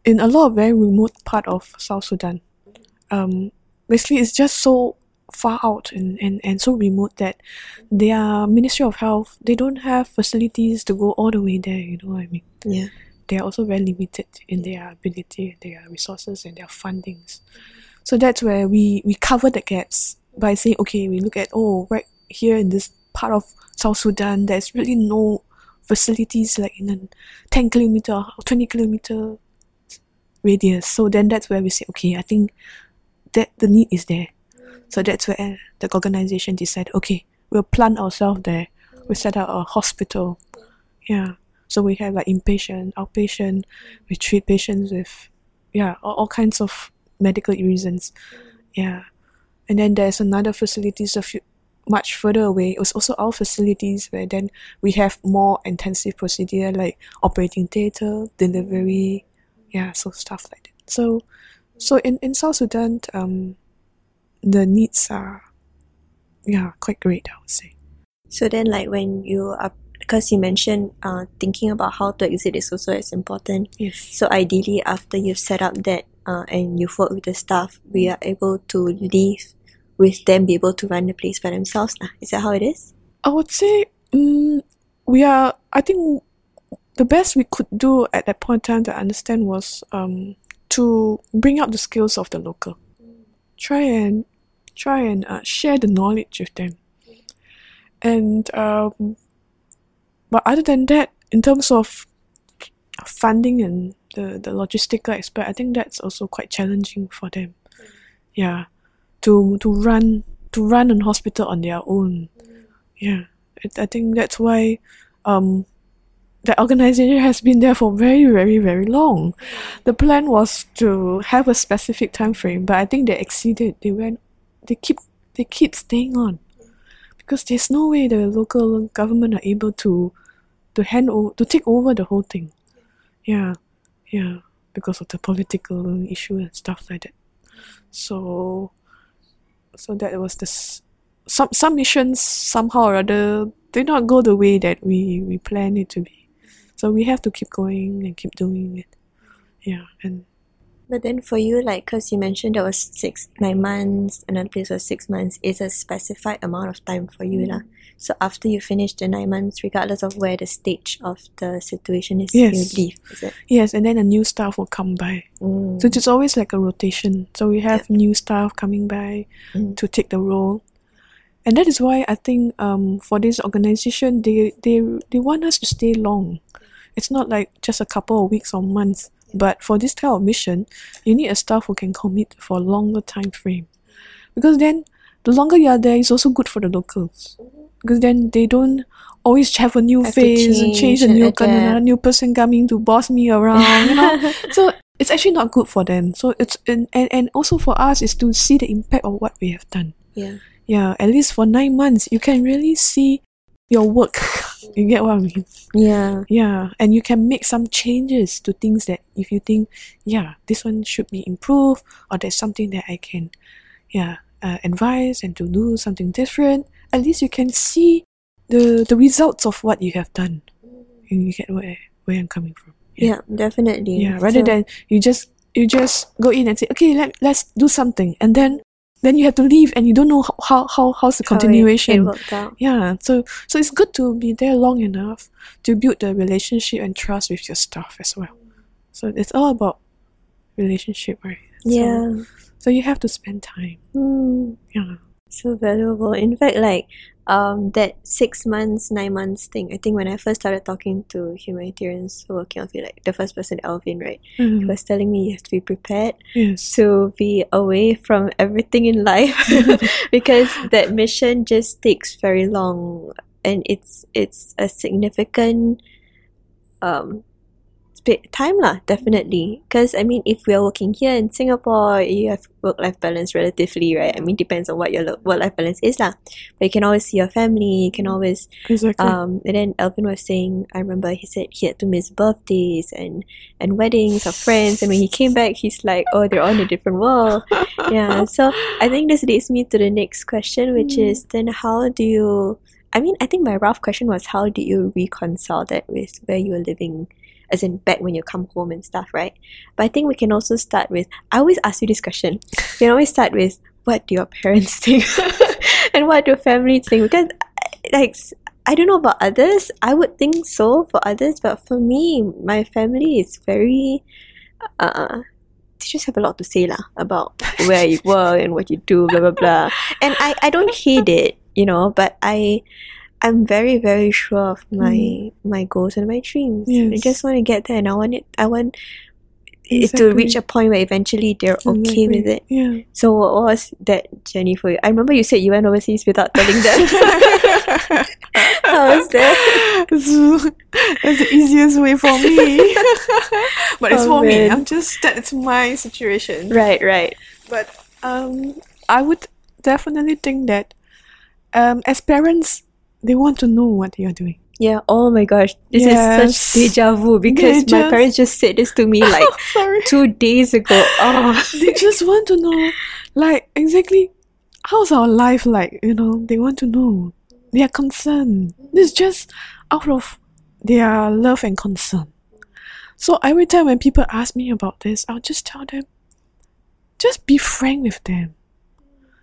in a lot of very remote part of South Sudan, um, basically it's just so far out and, and, and so remote that their Ministry of Health they don't have facilities to go all the way there. You know what I mean? Yeah. they are also very limited in their ability, their resources, and their fundings. So that's where we, we cover the gaps by saying, okay, we look at, oh, right here in this part of South Sudan, there's really no facilities like in a 10 kilometer or 20 kilometer radius. So then that's where we say, okay, I think that the need is there. So that's where the organization decided, okay, we'll plant ourselves there. We set up a hospital. Yeah. So we have like inpatient, outpatient. We treat patients with, yeah, all, kinds of medical reasons. Yeah. And then there's another facilities a few much further away. It was also our facilities where then we have more intensive procedure like operating theatre, delivery, yeah, so stuff like that. So so in, in South Sudan, um the needs are yeah, quite great I would say. So then, like when you are, because you mentioned uh, thinking about how to exit is also as important. Yes. So ideally, after you've set up that uh, and you've worked with the staff, we are able to leave with them, be able to run the place by themselves. Nah. Is that how it is? I would say um, we are. I think the best we could do at that point in time to understand was um, to bring out the skills of the local. Try and try and uh, share the knowledge with them. And um, but other than that, in terms of funding and the, the logistical aspect, I think that's also quite challenging for them. Yeah, to to run to run an hospital on their own. Yeah, I, I think that's why um, the organization has been there for very very very long. The plan was to have a specific time frame, but I think they exceeded. They went, they keep they keep staying on because there's no way the local government are able to to hand to take over the whole thing. Yeah, yeah, because of the political issue and stuff like that. So, so that was this. Some some missions somehow or other did not go the way that we we planned it to be. So we have to keep going and keep doing it. Yeah, and But then for you, like, because you mentioned there was six, nine months, another place was six months, it's a specified amount of time for you. lah. So after you finish the nine months, regardless of where the stage of the situation is, Yes. you leave, is it? yes, and then a new staff will come by. Mm. So it's always like a rotation. So we have new staff coming by Mm. to take the role. And that is why I think um, for this organization they, they they want us to stay long. It's not like just a couple of weeks or months. But for this type of mission, you need a staff who can commit for a longer time frame. Because then the longer you are there is also good for the locals. Because then they don't always have a new Have face and change a new adapt. another new person coming to boss me around, you know. so it's actually not good for them. So it's and, and, and also for us is to see the impact of what we have done. Yeah. Yeah, at least for nine months you can really see your work. you get what I mean? Yeah. Yeah. And you can make some changes to things that if you think, yeah, this one should be improved or there's something that I can yeah, uh, advise and to do something different, at least you can see the the results of what you have done. You you get where where I'm coming from. Yeah, definitely. Yeah, rather So- than you just you just go in and say, okay, let let's do something, and then then you have to leave and you don't know how how, how how's the how it- continuation. It worked out. yeah, so so it's good to be there long enough to build the relationship and trust with your staff as well. So it's all about relationship, right? So- Yeah. So you have to spend time. Mm. Yeah. so valuable. In fact, like um, that six months, nine months thing. I think when I first started talking to humanitarians working on it, like the first person, Alvin, right, he Mhm. was telling me you have to be prepared Yes. to be away from everything in life because that mission just takes very long, and it's it's a significant um sp- time lah definitely. Because i mean if we are working here in singapore you have work-life balance relatively right? I mean depends on what your work-life balance is lah. But you can always see your family you can always Exactly. um and then Alvin was saying I remember he said he had to miss birthdays and and weddings of friends. And when he came back he's like oh they're on a different world. Yeah so I think this leads me to the next question which Mm. is then how do you I mean I think my rough question was how did you reconcile that with where you were living as in back when you come home and stuff right but I think we can also start with I always ask you this question we can always start with what do your parents think and what do families think because like I don't know about others. I would think so for others, but for me, my family is very uh they just have a lot to say lah about where you work and what you do, blah blah blah. And I, I don't hate it, you know, but I I'm very, very sure of my my goals and my dreams. I just want to get there and I want it I want it to reach a point where eventually they're okay with it. Yeah. So what was that journey for you? I remember you said you went overseas without telling them. How was that? That's, the easiest way for me. but it's Oh, for me. I'm just that it's my situation. Right, right. But um, I would definitely think that um, as parents, they want to know what you're doing. Yeah. Oh my gosh, this Yes. is such deja vu because They my just- parents just said this to me like two days ago. Oh. they just want to know, like exactly, how's our life like? You know, they want to know. They are concerned. It's just out of their love and concern. So every time when people ask me about this, I'll just tell them, just be frank with them.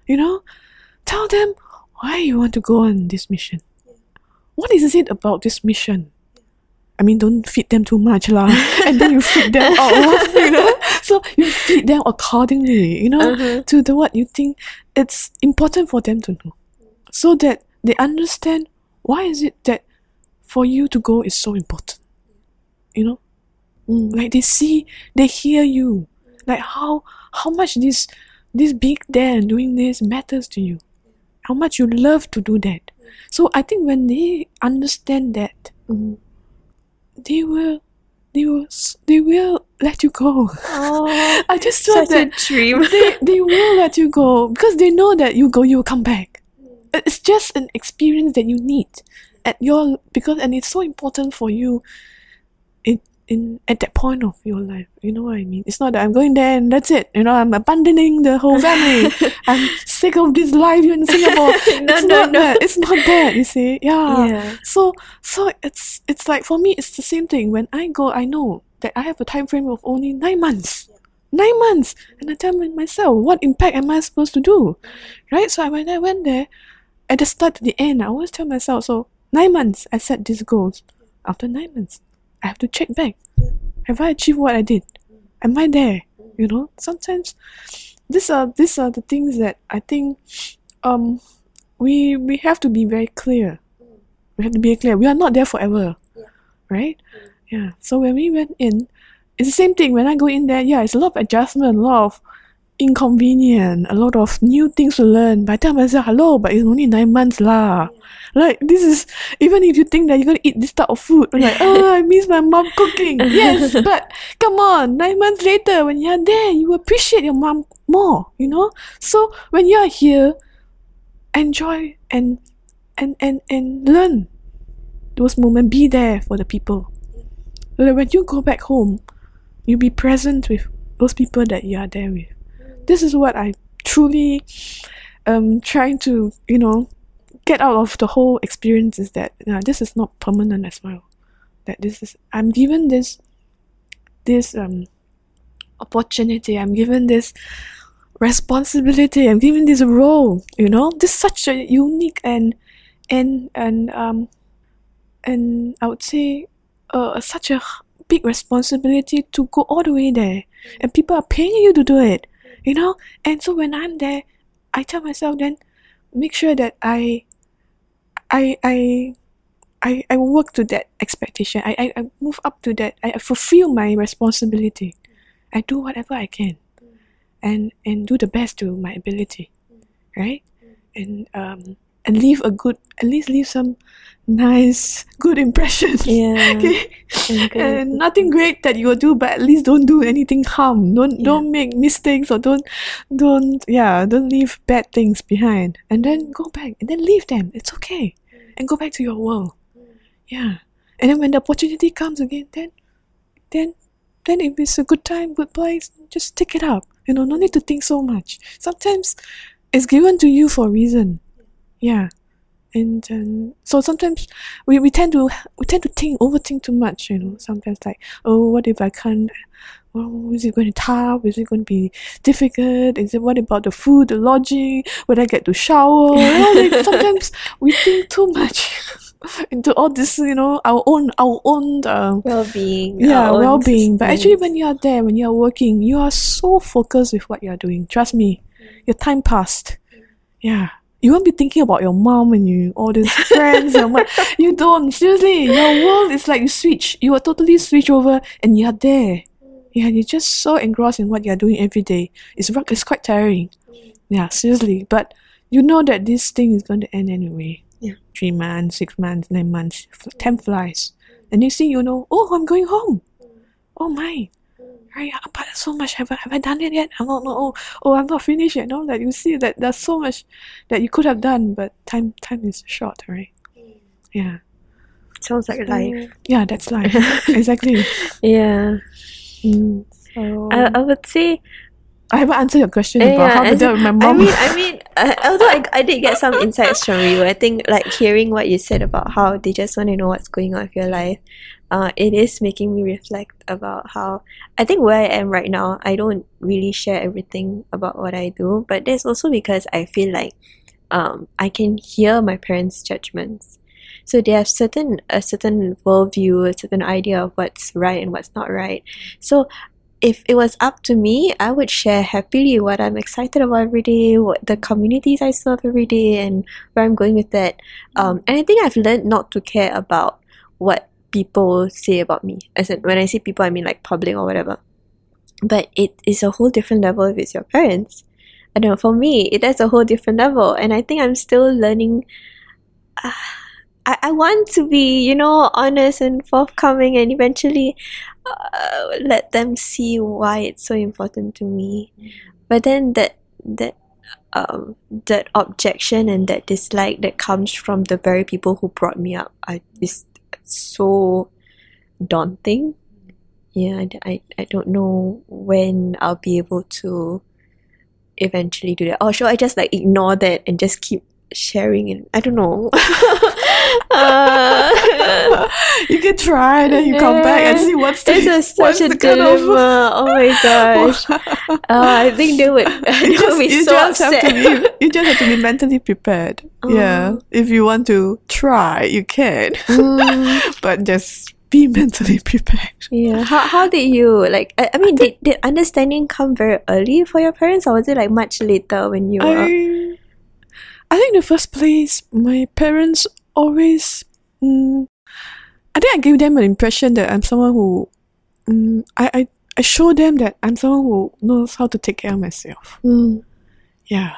You know, tell them why you want to go on this mission. What is it about this mission? I mean, don't feed them too much, lah. and then you feed them out, you know. So you feed them accordingly, you know, Uh-huh. to the what you think it's important for them to know, so that they understand why is it that for you to go is so important. You know, Mm. like they see, they hear you, like how how much this this being there and doing this matters to you, how much you love to do that. So I think when they understand that, Mm. they will, they will, they will let you go. Oh, I just a that dream. they they will let you go because they know that you go, you will come back. It's just an experience that you need at your because and it's so important for you. In at that point of your life, you know what I mean. It's not that I'm going there and that's it. You know, I'm abandoning the whole family. I'm sick of this life here in Singapore. No, it's no, not no. that. It's not that. You see, yeah. Yeah. So so it's it's like for me it's the same thing. When I go, I know that I have a time frame of only nine months. Nine months. And I tell myself, what impact am I supposed to do? Right? So when I went there, at the start to the end, I always tell myself, so nine months I set these goals. After nine months, I have to check back. Have I achieved what I did? Am I there? You know, sometimes these are these are the things that I think um we we have to be very clear. We have to be clear. We are not there forever. Right? Yeah. So when we went in, it's the same thing. When I go in there, yeah, it's a lot of adjustment, a lot of inconvenient, a lot of new things to learn. By the time I say hello, but it's only nine months lah. Like this is even if you think that you're gonna eat this type of food, like, oh, I miss my mom cooking. Yes, but come on, nine months later, when you're there, you appreciate your mom more. You know. So when you're here, enjoy and and and and learn those moments. Be there for the people. Like when you go back home, you be present with those people that you are there with. This is what I truly um trying to you know get out of the whole experience is that uh, this is not permanent as well. That this is I'm given this this um opportunity. I'm given this responsibility. I'm given this role. You know, this is such a unique and and and um and I would say uh, such a big responsibility to go all the way there, and people are paying you to do it. You know, and so when I'm there, I tell myself then make sure that I I I I, I work to that expectation. I, I, I move up to that. I fulfill my responsibility. I do whatever I can, and and do the best to my ability, right? And um and leave a good at least leave some nice good impression. Yeah. okay. And. And nothing great that you will do, but at least don't do anything harm. Don't Yeah. don't make mistakes or don't don't yeah don't leave bad things behind. And then go back and then leave them. It's okay, and go back to your world. Yeah. And then when the opportunity comes again, then then then if it's a good time, good place, just take it up. You know, no need to think so much. Sometimes it's given to you for a reason. Yeah. And um, so sometimes we, we tend to we tend to think overthink too much, you know. Sometimes like, oh, what if I can't? Oh, is it going to tough? Is it going to be difficult? Is it what about the food, the lodging? Would I get to shower? You know, like, sometimes we think too much into all this, you know, our own our own um, well-being. yeah well-being but actually when you are there when you are working you are so focused with what you are doing trust me your time passed yeah you won't be thinking about your mom and you all these friends and what you don't seriously. Your world is like you switch. You are totally switch over and you are there. Yeah you're just so engrossed in what you're doing every day. It's rock it's quite tiring. Yeah seriously. But you know that this thing is going to end anyway. Yeah. three months six months nine months time flies. And you see you know oh i'm going home. Oh my right? "Ah, But there's so much. Have I, have I done it yet? I'm not. No. Oh, oh, I'm not finished yet. No, that you see that there's so much that you could have done, but time time is short, right? Yeah, Sounds like life. yeah, that's life. exactly. Yeah. Mm. So I, I would say I haven't answered your question Yeah, about how to deal with my mom. I mean, I mean, uh, although I, I did get some insights from you, I think like hearing what you said about how they just want to know what's going on with your life, uh, it is making me reflect about how I think where I am right now, I don't really share everything about what I do, but that's also because I feel like um, I can hear my parents' judgments. So they have certain a certain worldview, a certain idea of what's right and what's not right. So if it was up to me, I would share happily what I'm excited about every day, what the communities I serve every day, and where I'm going with that. Um, and I think I've learned not to care about what people say about me. As in, when I say people, I mean like public or whatever. But it is a whole different level if it's your parents. I don't know. For me, it is a whole different level, and I think I'm still learning. Uh, I, I want to be, you know, honest and forthcoming, and eventually uh, let them see why it's so important to me. But then that that um that objection and that dislike that comes from the very people who brought me up I, is so daunting. Yeah, I, I, don't know when I'll be able to eventually do that. Oh, or should I just like ignore that and just keep sharing and I don't know. uh, you can try, and then you come back and see what's the It's a, such what's a dilemma. Oh my gosh. Uh, I think they would, they you would just, be you so just have to be you just have to be mentally prepared. Yeah. Oh. If you want to try, you can. Mm, but just be mentally prepared. yeah. How, how did you, like, I, I mean, did, did understanding come very early for your parents or was it like much later when you were? I I think in the first place, my parents always mm, I think I gave them an impression that I'm someone who mm, I, I I show them that I'm someone who knows how to take care of myself. Mm. Yeah.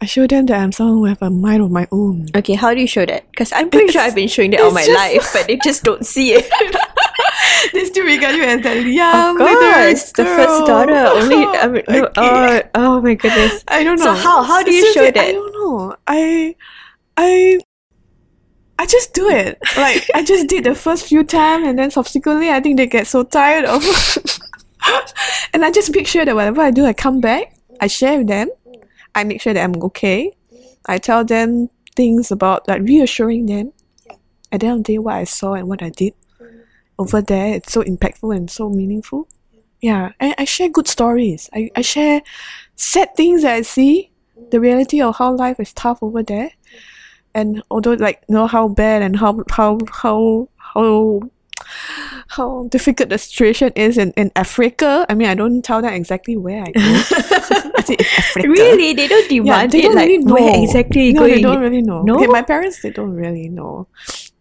I show them that I'm someone who have a mind of my own. Okay, how do you show that? Because I'm pretty sure I've been showing that all my life, but they just don't see it. they still regard you as that of young course, the first daughter. Only, I mean, no, Okay. oh, oh my goodness. I don't know. So how- how do you show that? I don't know. I I I just do it. Like I just did the first few times and then subsequently I think they get so tired of and I just make sure that whatever I do I come back, I share with them. I make sure that I'm okay. I tell them things about like reassuring them. At the end of the day what I saw and what I did over there, it's so impactful and so meaningful. Yeah. And I share good stories. I, I share sad things that I see, the reality of how life is tough over there. And although like you know how bad and how how how how how difficult the situation is in, in Africa. I mean I don't tell them exactly where I go. I say it's Africa. Really? They don't demand Yeah, they it don't like really know. where exactly no, going? they don't really know. No? Okay, my parents they don't really know.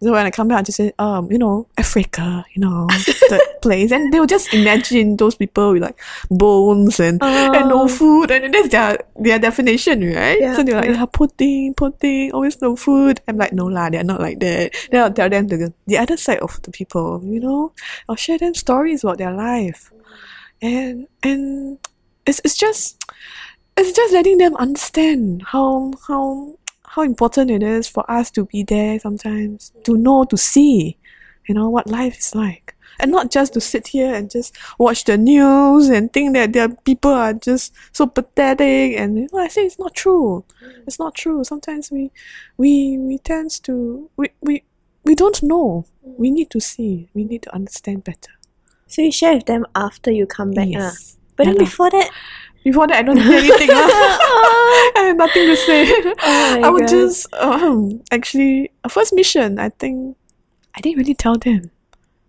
So when I come back, I just say, um, you know, Africa, you know, that place, and they'll just imagine those people with like bones and and no Oh. food, and that's their their definition, right? Yeah, so they're like, yeah. yeah, poor thing, poor thing, always no food. I'm like, no lah, they're not like that. Then I'll tell them the the other side of the people, you know. I'll share them stories about their life, and and it's it's just it's just letting them understand how how how important it is for us to be there sometimes to know to see you know what life is like. And not just to sit here and just watch the news and think that their people are just so pathetic and you know I say it's not true. It's not true. Sometimes we we we tends to we we we don't know. We need to see. We need to understand better. So you share with them after you come back, ah. yes. But then Yeah. lah. before that, before that I don't do anything. I have nothing to say. Oh I would God. just um actually a first mission. I think I didn't really tell them.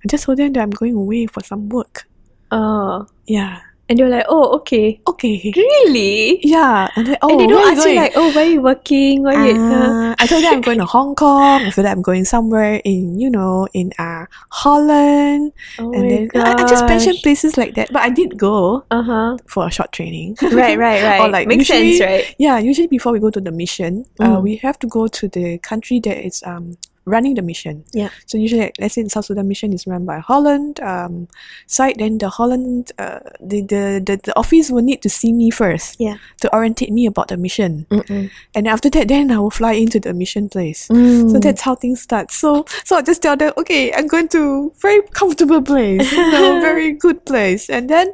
I just told them that I'm going away for some work. oh, Yeah. And they're like, oh, okay, Okay. really? Yeah. And then, oh, and they where don't you ask you like, oh, where are you working? Where you? Uh, Ah, I told them I'm going to Hong Kong. After that, I'm going somewhere in, you know, in uh, Holland. oh and then I, I just mentioned places like that. But I did go Uh huh. for a short training. Right, right, right. Or like makes usually- sense, right? Yeah, usually before we go to the mission, uh, Mm. we have to go to the country that is um running the mission. Yeah. So usually, let's say the South Sudan mission is run by Holland um, side, then the Holland uh, the, the the the office will need to see me first. Yeah. To orientate me about the mission, Mm-mm. and after that, then I will fly into the mission place. So Mm. that's how things start. So so I just tell them, okay, I'm going to very comfortable place, you know, very good place, and then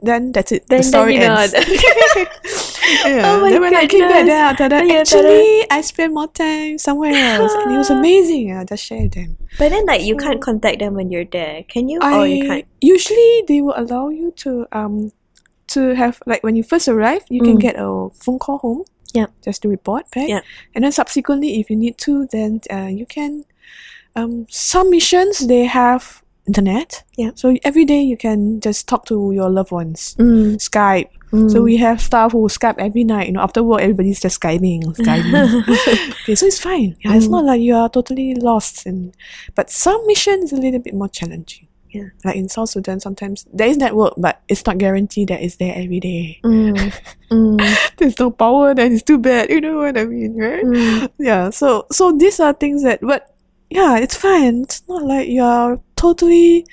then that's it. Then- the story then ends. yeah. Oh my then when I came back, goodness. then I tell them, Oh, yeah, actually, I spent more time somewhere else, and it was amazing. I just share with them. But then, like, you can't contact them when you're there, can you? I or you can't. usually they will allow you to um to have like when you first arrive, you can Mm. get a phone call home. Yeah. Just to report back. Yep. And then subsequently, if you need to, then uh, you can. Um, some missions they have internet. Yeah. So every day you can just talk to your loved ones. Mm. Skype. So we have staff who Skype every night. You know, after work, everybody's just Skyping, Skyping. okay, so it's fine. Yeah, it's Mm. not like you are totally lost. And but some missions a little bit more challenging. Yeah. Like in South Sudan, sometimes there is network, but it's not guaranteed that it's there every day. Mm. Mm. There's no power, then it's too bad. You know what I mean, right? Mm. Yeah. So so these are things that, but yeah, it's fine. It's not like you are totally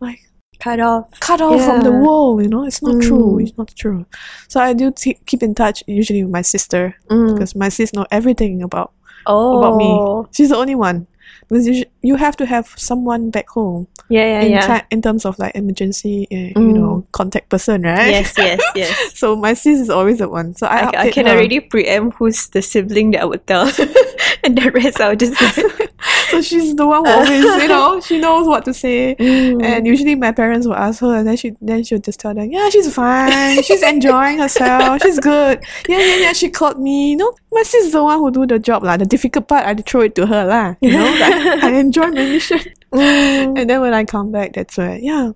like Cut off. cut off from the world. You know, it's not true. Mm. It's not true. So I do t- keep in touch usually with my sister Mm. because my sis know everything about Oh. about me. She's the only one. Because you, sh- you have to have someone back home Yeah, yeah, in, yeah. in terms of like emergency, uh, you Mm. know, contact person, right? Yes, yes, yes. So my sis is always the one. So I, I, I can her. already preempt who's the sibling that I would tell, and the rest I'll just like, So she's the one who always, you know, she knows what to say. Mm. And usually my parents will ask her, and then she then she'll just tell them, yeah, she's fine, she's enjoying herself, she's good. Yeah, yeah, yeah. She called me. You know, my sis is the one who do the job lah. The difficult part, I throw it to her lah. You know, like, I enjoy my mission. Mm. And then when I come back, that's where yeah,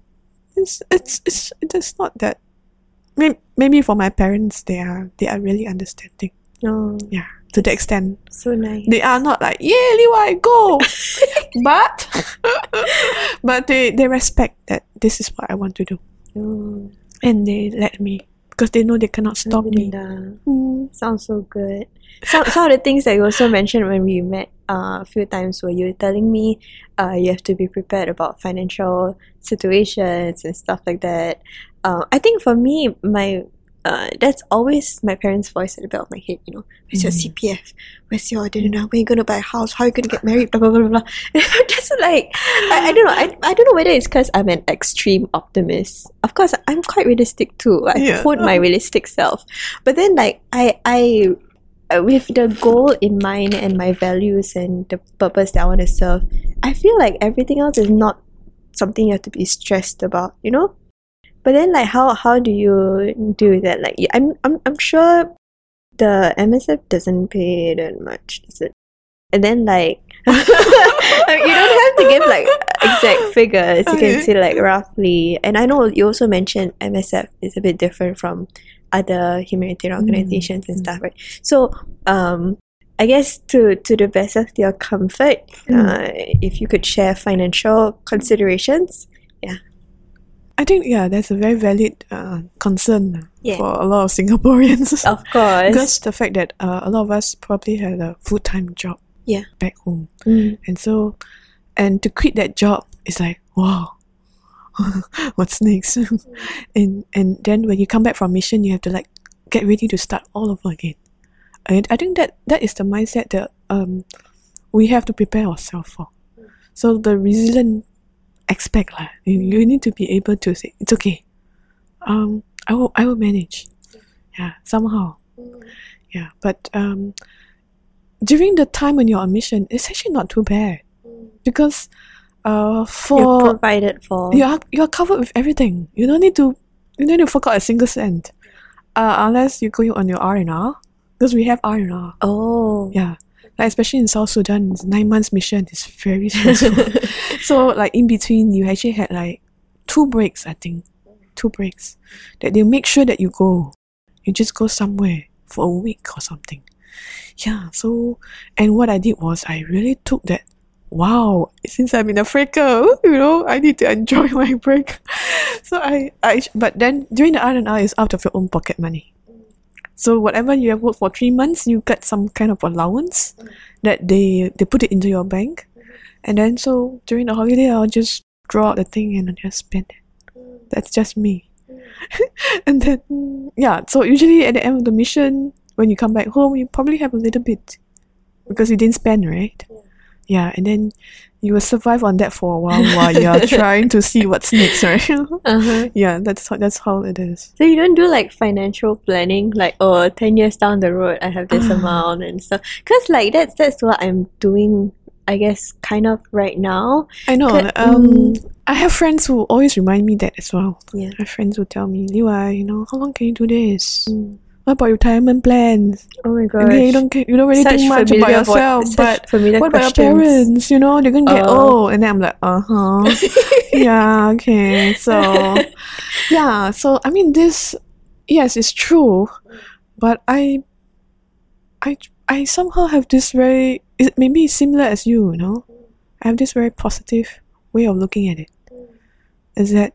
it's it's it's it's not that. Maybe, maybe for my parents, they are they are really understanding. Oh, Yeah, to the extent so nice. they are not like yeah, Levi, go, but but they they respect that this is what I want to do, Oh, and they let me because they know they cannot stop me. Mm. Sounds so good. Some some of the things that you also mentioned when we met uh, a few times were you were telling me uh, you have to be prepared about financial situations and stuff like that. Uh, I think for me, my uh, that's always my parents' voice at the back of my head. You know, where's your. CPF? Where's your da da da? When you gonna buy a house? How you gonna get married? Blah blah blah blah. blah. Just like I, I don't know. I, I don't know whether it's because I'm an extreme optimist. Of course, I'm quite realistic too. I Yeah. quote my realistic self. But then, like I, I, uh, with the goal in mind and my values and the purpose that I want to serve, I feel like everything else is not something you have to be stressed about. You know. But then, like, how how do you do that? Like, I'm I'm I'm sure the MSF doesn't pay that much, does it? And then, like, you don't have to give like exact figures. You can say like roughly. And I know you also mentioned MSF is a bit different from other humanitarian Mm. organizations and stuff, right? So, um, I guess to to the best of your comfort, Mm. uh, if you could share financial considerations. I think yeah, that's a very valid uh, concern Yeah. for a lot of Singaporeans. Of course. because the fact that uh, a lot of us probably had a full time job Yeah. back home, Mm. and so and to quit that job is like wow. What's next? and and then when you come back from mission, you have to like get ready to start all over again. And I think that that is the mindset that um we have to prepare ourselves for. So the resilient aspect, lah, you, you need to be able to say it's okay. Um, I will I will manage. Yeah, somehow. Yeah, but um, during the time when you're on mission, it's actually not too bad because uh, You're for provided for. you are you are covered with everything. You don't need to you don't need to fork out a single cent, uh, unless you're going on your R and R, because we have R and R. Oh. Yeah, like especially in South Sudan, it's nine months mission is very stressful. so like in between, you actually had like two breaks. I think two breaks that they make sure that you go. You just go somewhere for a week or something. Yeah. So and what I did was I really took that. Wow, since I'm in Africa, you know, I need to enjoy my break. So I, I, but then during the R and R is out of your own pocket money. So whatever you have worked for three months, you get some kind of allowance that they they put it into your bank, and then so during the holiday, I'll just draw out the thing and I'll just spend it. That's just me. and then yeah, so usually at the end of the mission, when you come back home, you probably have a little bit because you didn't spend, right? Yeah, and then you will survive on that for a while while you're trying to see what's next, right? Uh-huh. yeah, that's how that's how it is. So you don't do like financial planning, like oh, 10 years down the road, I have this amount and stuff. Cause like that's that's what I'm doing. I guess kind of right now. I know. Um, mm. I have friends who always remind me that as well. Yeah. I have friends who tell me, Liwa, you know, how long can you do this? Mm. What about retirement plans? Oh my god! Okay, you don't you don't really Such think much about vo- yourself, such but what about your parents? You know, they're gonna get Oh. old, and then I'm like, uh huh, yeah, okay. So, yeah, so I mean, this, yes, it's true, but I, I, I somehow have this very, it maybe similar as you, you know, I have this very positive way of looking at it. Is that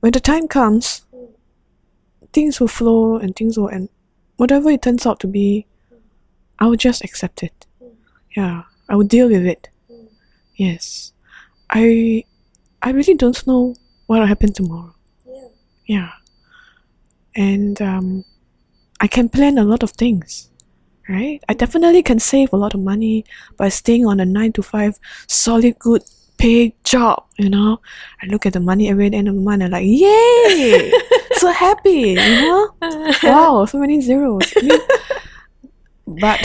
when the time comes, things will flow and things will, and whatever it turns out to be, I will just accept it. Yeah, I will deal with it. Yes, I, I really don't know what will happen tomorrow. Yeah, and um, I can plan a lot of things. Right, I definitely can save a lot of money by staying on a nine to five solid, good paid job. You know, I look at the money every end of the month. I'm like, yay, so happy. You know, wow, so many zeros. But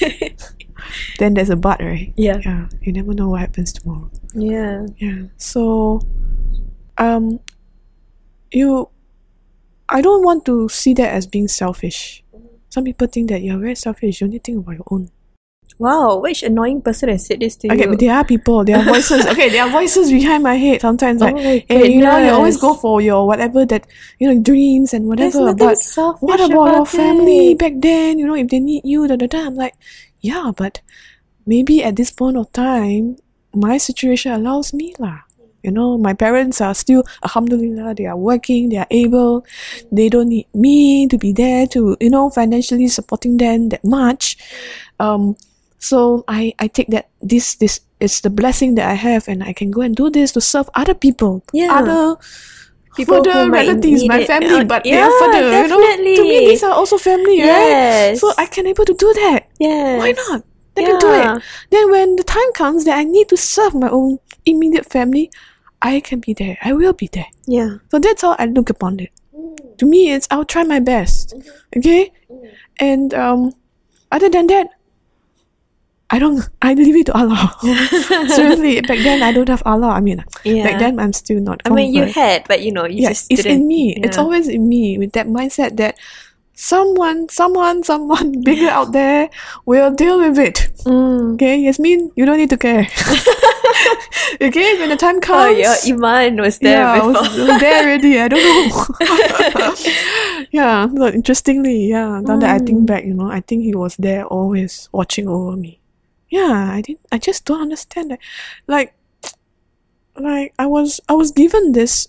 then there's a but, right? Yeah. Yeah, you never know what happens tomorrow. Yeah. Yeah. So, um, you, I don't want to see that as being selfish. Some people think that you're very selfish. You only think about your own. Wow, which annoying person has said this to Okay, you? but there are people. There are voices. okay, there are voices behind my head sometimes. Like, Oh hey, you know, you always go for your whatever that you know dreams and whatever. But what about your about family back then? You know, if they need you, da da da. I'm like, yeah, but maybe at this point of time, my situation allows me lah. You know, my parents are still, alhamdulillah, they are working, they are able, they don't need me to be there to, you know, financially supporting them that much. Um, so I, I take that this this is the blessing that I have and I can go and do this to serve other people. Yeah. Other People further who relatives, my it. family, Uh, but they yeah, are further, you know. To me these are also family, right? So I can able to do that. Yeah. Why not? I can do it. Then when the time comes that I need to serve my own immediate family, I can be there. I will be there. Yeah. So that's how I look upon it. To me, it's I'll try my best. Okay? And um other than that, I don't I leave it to Allah. Seriously, back then I don't have Allah. I mean Yeah. back then I'm still not I mean, you had, but you know, you yes, just it's in me. It's always in me with that mindset that someone, someone, someone bigger out there will deal with it. Mm. Okay, Yasmin, you don't need to care. okay, when the time comes. Oh, your iman was there yeah, before. was, was there already. I don't know. yeah, so interestingly, yeah. Now that I think Mm. back, you know, I think he was there always watching over me. Yeah, I didn't. I just don't understand that. Like, like I was, I was given this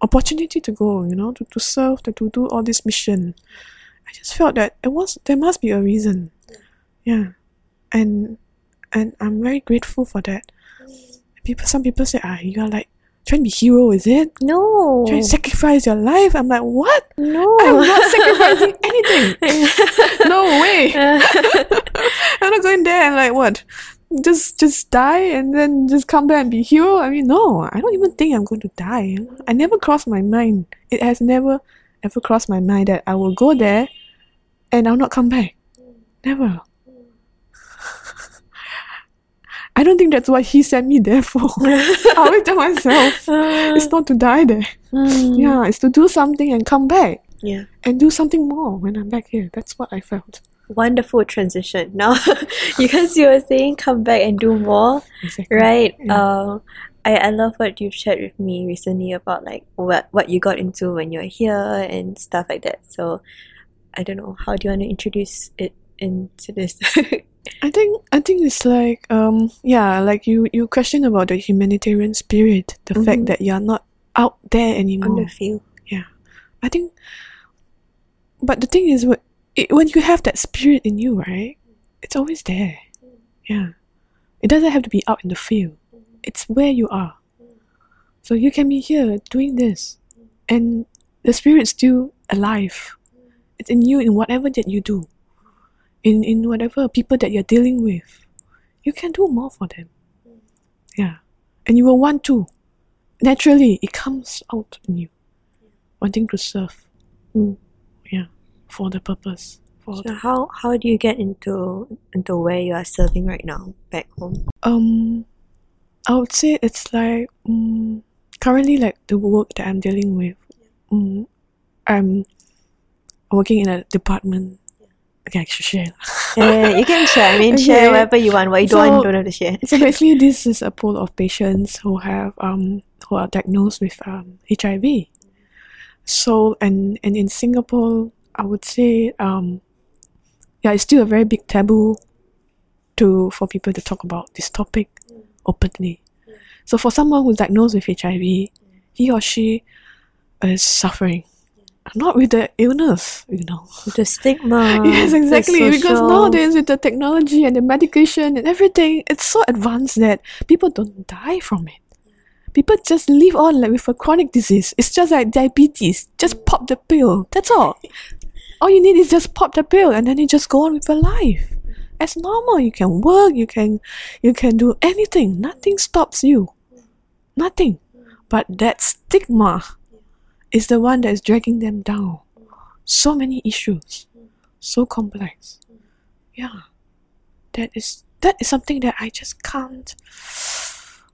opportunity to go, you know, to, to serve, to, to do all this mission. I just felt that it was there must be a reason. Yeah. And and I'm very grateful for that. People some people say, ah, you are like trying to be hero, is it? No. Trying to sacrifice your life? I'm like, what? no. I'm not sacrificing anything. No way. I'm not going there and like what? Just just die and then just come back and be hero? I mean no, I don't even think I'm going to die. I never crossed my mind. It has never ever crossed my mind that I will go there and I'll not come back. Never. I don't think that's what he sent me there for. I always tell myself it's not to die there. Mm. Yeah, it's to do something and come back Yeah. and do something more when I'm back here. That's what I felt. Wonderful transition. Now, because you were saying come back and do more, Exactly. right? Yeah. Uh, I, I love what you've shared with me recently about like what what you got into when you're here and stuff like that. So, I don't know. How do you want to introduce it into this? I think I think it's like um yeah, like you you question about the humanitarian spirit, the Mhm. fact that you're not out there anymore on the field. Yeah I think but the thing is, wh- it, when you have that spirit in you, right? It's always there. Yeah. It doesn't have to be out in the field. It's where you are. So you can be here doing this, and the spirit's still alive. It's in you in whatever that you do, in in whatever people that you're dealing with. You can do more for them. Yeah, and you will want to. Naturally, it comes out in you, wanting to serve. Mm. Yeah, for the purpose. For So the, how how do you get into into where you are serving right now back home? um, I would say it's like um, currently like the work that I'm dealing with. Um, I'm working in a department. Okay, I should share. Yeah, you can share. I mean, share whatever you want. What you don't So- want, don't have to share. So basically, this is a pool of patients who have um who are diagnosed with um HIV. So and and in Singapore, I would say um yeah, it's still a very big taboo to for people to talk about this topic openly. So for someone who's diagnosed with HIV, he or she is suffering. Not with the illness, you know. With The stigma. Yes, exactly. Because nowadays with the technology and the medication and everything, it's so advanced that people don't die from it. People just live on like with a chronic disease. It's just like diabetes. Just pop the pill. That's all. All you need is just pop the pill and then you just go on with your life. As normal. You can work, you can you can do anything. Nothing stops you. Nothing. But that stigma is the one that is dragging them down. So many issues so complex. Yeah, that is that is something that I just can't.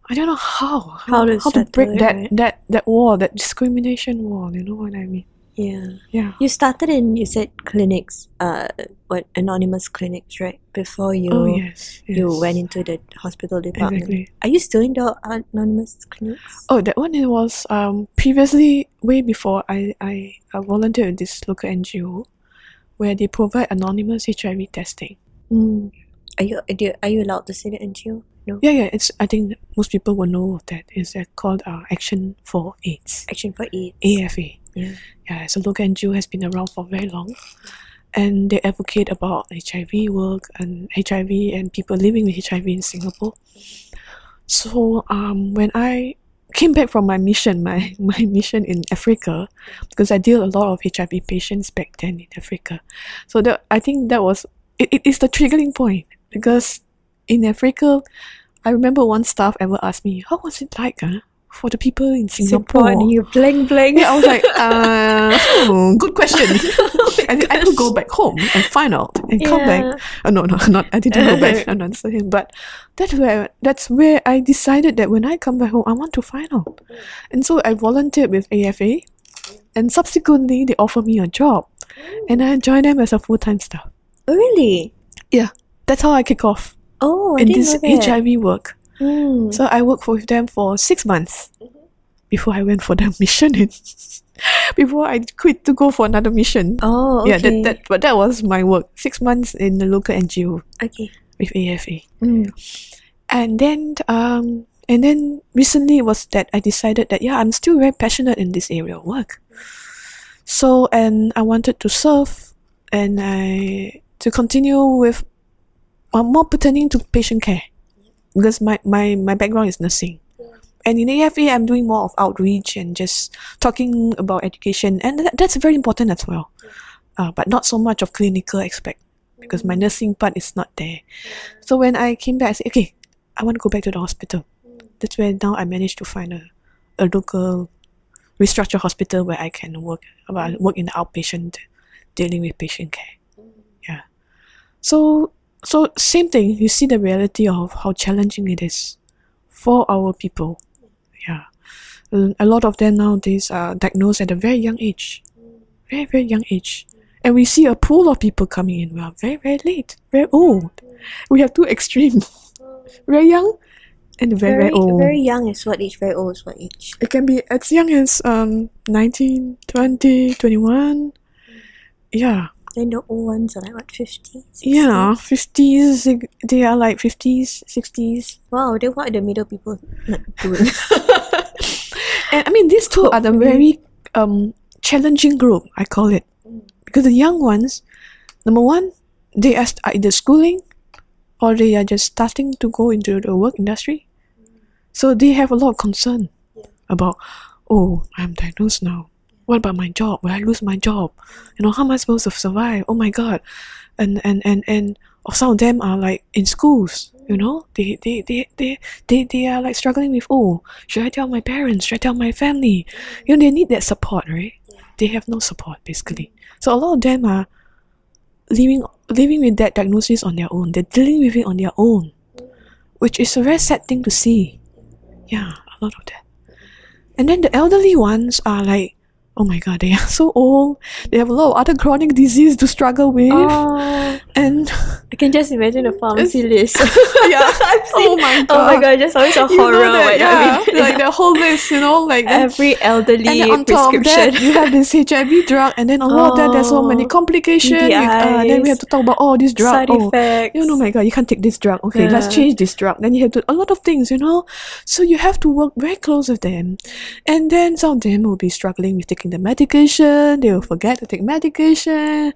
I don't know how How to how to break that right? that that wall, that discrimination wall. You know what I mean? Yeah. Yeah. You started in you said clinics, uh, what anonymous clinics, right? Before you oh yes, yes. you went into the hospital department. exactly. Are you still in the anonymous clinics? Oh, that one it was um previously way before I I, I volunteered with this local NGO, where they provide anonymous HIV testing. Mm. Are you are you, are you allowed to say the NGO? No. Yeah, yeah. It's I think most people will know that. It's uh, called uh, Action for AIDS. Action for AIDS. AFA. Yeah. Yeah, so local NGO has been around for very long, and they advocate about HIV work and HIV and people living with HIV in Singapore. So um, when I came back from my mission, my my mission in Africa, because I deal a lot of HIV patients back then in Africa, so that I think that was it, it is the triggering point because in Africa, I remember one staff ever asked me, "How was it like, huh, for the people in Singapore?" and you bling bling. I was like, uh, hmm, good question. I, I could go back home and find out and come back. Oh, no, no, not. I didn't go back and answer him. But that's where that's where I decided that when I come back home, I want to find out. And so I volunteered with AFA, and subsequently they offered me a job, and I joined them as a full time staff. Oh, really? Yeah, that's how I kick off Oh, I in didn't this know that. HIV work. Mm. So I worked with them for six months before I went for the mission. In, before I quit to go for another mission. Oh, okay. Yeah, that, that but that was my work. Six months in the local NGO okay. with AFA, Mm. and then um and then recently was that I decided that yeah I'm still very passionate in this area of work. So and I wanted to serve, and I to continue with uh, more pertaining to patient care because my, my, my background is nursing. And in AFA, I'm doing more of outreach and just talking about education, and that, that's very important as well. Uh, but not so much of clinical aspect because my mm. nursing part is not there. So when I came back, I said, okay, I want to go back to the hospital. Mm. That's where now I managed to find a, a local restructured hospital where I can work. Well, work in the outpatient, dealing with patient care. Mm. Yeah. So so same thing. You see the reality of how challenging it is for our people. Yeah, a lot of them nowadays are diagnosed at a very young age, very very young age, and we see a pool of people coming in. We are very very late, very old. We have two extremes, very young and very very, old. very young is what age? Very old is what age? It can be as young as um 19, 20, 21. Yeah, Then the old ones are like what, 50? 60? yeah, 50s. they- are like 50s, 60s. Wow, then what are the middle people not doing? And I mean, these two are the very um challenging group. I call it because the young ones, number one, they are are either schooling or they are just starting to go into the work industry. So they have a lot of concern about, oh, I'm diagnosed now. What about my job? Will I lose my job? You know, how am I supposed to survive? Oh my god. And and and and some of them are like in schools, you know, they they they they they, they are like struggling with oh, should I tell my parents? Should I tell my family? You know, they need that support, right? They have no support basically. So a lot of them are living living with that diagnosis on their own. They're dealing with it on their own. Which is a very sad thing to see. Yeah, a lot of that. And then the elderly ones are like, oh my god, they are so old. They have a lot of other chronic disease to struggle with. Oh, And I can just imagine a pharmacy list. yeah, seen. oh my god. Oh my god, just always a You horror. that, yeah, I mean, like the whole list, you know, like every elderly and on top of prescription. that, you have this HIV drug, and then on top of that, there's so many Oh, complications. with, uh, then we have to talk about oh this drug. side oh, effects. you know, my God, you can't take this drug. Okay, let's change this drug. Then you have to a lot of things, you know. So you have to work very close with them, and then some of them will be struggling with taking the medication. They will forget to take medication.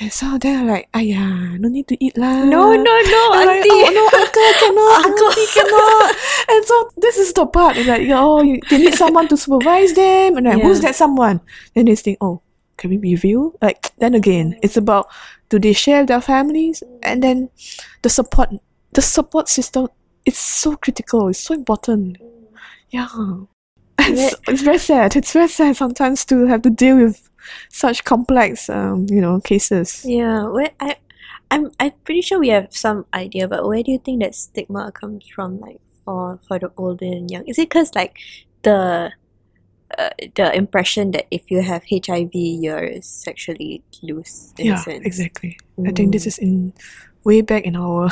And them are like, "Ayah, no need to eat lah." no, no, no, And like, auntie. oh no, uncle cannot, auntie cannot. And so this is the part. It's like, oh, you, they need someone to supervise them. And like, who's that someone? Then they think, oh, can we review? Like, then again, it's about do they share their families? And then the support, the support system, it's so critical. It's so important. Yeah. It's, it's very sad. It's very sad sometimes to have to deal with such complex, um, you know, cases. Yeah, where I, I'm I'm pretty sure we have some idea, but where do you think that stigma comes from? Like for for the older and young, is it because like the uh, the impression that if you have HIV, you're sexually loose in a yeah, sense? exactly. I think this Mm. is in way back in our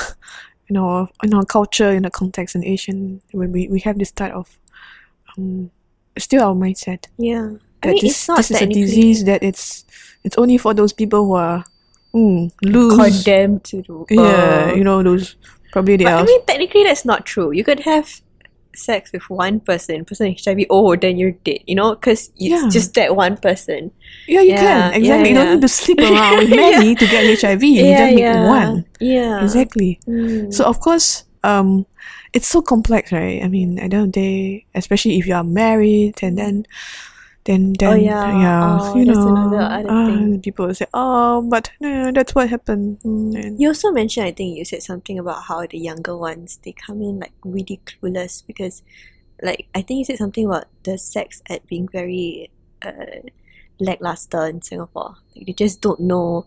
in our in our culture in the context in Asian when we, we have this type of um still our mindset Yeah, I mean this it's not this is a disease that it's it's only for those people who are mm, loose. condemned to do. Yeah, uh, you know those probably they But are I mean, technically, that's not true. You could have sex with one person, person HIV, oh, then you're dead, you know, because it's Yeah. just that one person. yeah you yeah, can exactly yeah, you don't need to sleep around with many to get HIV you just need one Yeah. exactly Mm. So of course, um, it's so complex, right? I mean, at the end of the day, especially if you are married, and then, then, then, Oh, yeah. Oh, you know, another other ah, people will say, oh, but no, that's what happened. And, You also mentioned, I think you said something about how the younger ones they come in like really clueless because, like, I think you said something about the sex ed being very uh, lackluster in Singapore. Like, they just don't know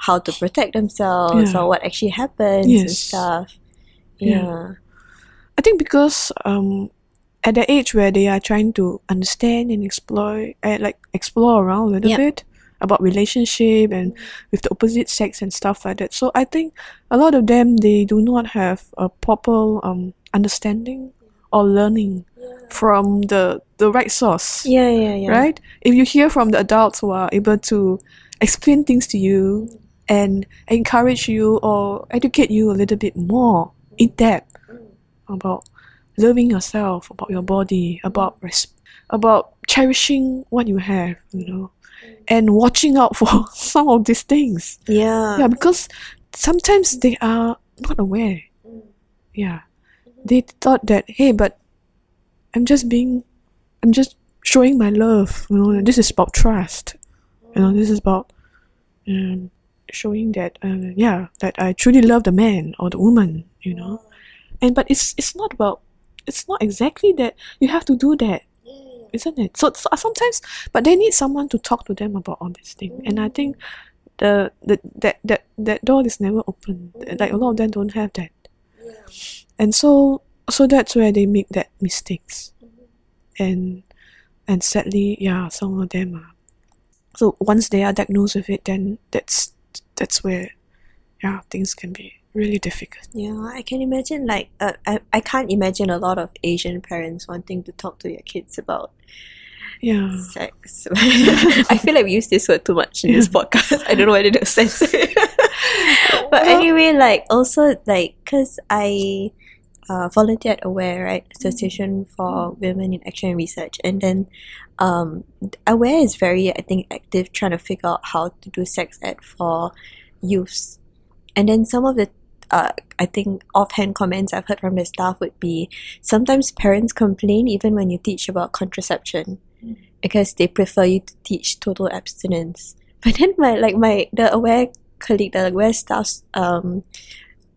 how to protect themselves Yeah. or what actually happens and stuff. Yeah. Yeah. I think because um, at the age where they are trying to understand and explore, uh, like explore around a little Yeah. bit about relationship and with the opposite sex and stuff like that. So I think a lot of them they do not have a proper um understanding or learning from the the right source. Yeah, yeah, yeah. Right? If you hear from the adults who are able to explain things to you and encourage you or educate you a little bit more in depth about loving yourself, about your body, about res- about cherishing what you have, you know, and watching out for some of these things. Yeah. Yeah, because sometimes they are not aware. Yeah, they thought that hey, but I'm just being, I'm just showing my love. You know, this is about trust. You know, this is about um, showing that uh, yeah, that I truly love the man or the woman. You know, and but it's it's not about it's not exactly that you have to do that isn't it? So, so sometimes but they need someone to talk to them about all these things. And i think the, the that that that door is never open. Like a lot of them don't have that. And so so that's where they make that mistakes. And and sadly yeah some of them are. So once they are diagnosed with it then that's that's where yeah things can be really difficult Yeah, I can imagine like uh, I I can't imagine a lot of Asian parents wanting to talk to their kids about yeah sex. I feel like we use this word too much in this podcast. I don't know whether to censor it. but anyway, like also like because I uh, volunteered at Aware, right, Association for Women in Action and Research, and then um, Aware is very, I think, active trying to figure out how to do sex ed for youths. And then some of the, uh, I think, offhand comments I've heard from the staff would be sometimes parents complain even when you teach about contraception because they prefer you to teach total abstinence. But then my like my the aware colleague, the aware staff's um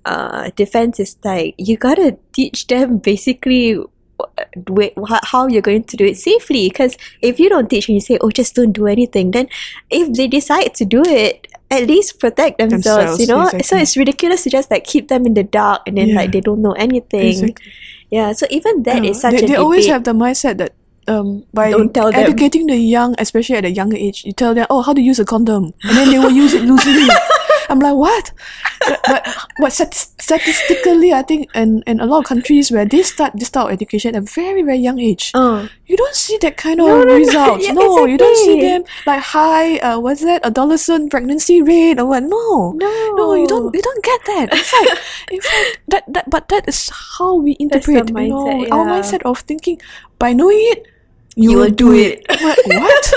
uh defense is like you gotta teach them basically how you're going to do it safely because if you don't teach and you say oh just don't do anything then if they decide to do it at least protect themselves, Themselves, you know so it's ridiculous to just like keep them in the dark and then Yeah. like they don't know anything Exactly. yeah so even that is Yeah, such they, a they always debate. have the mindset that um, by tell them. educating the young, especially at a younger age, you tell them, oh, how to use a condom, and then they will use it loosely. I'm like, what? But, but, statistically, I think in, in a lot of countries where they start this type of education at a very, very young age, Oh. you don't see that kind of No, no, no. results. Yeah, no, you don't see them like high, uh, what's that, adolescent pregnancy rate or what? No. no No, you don't. You don't get that. In fact, in fact, that, that but that is how we interpret. you know, mindset, our mindset of thinking by knowing it, you, You will will do do it. what? what?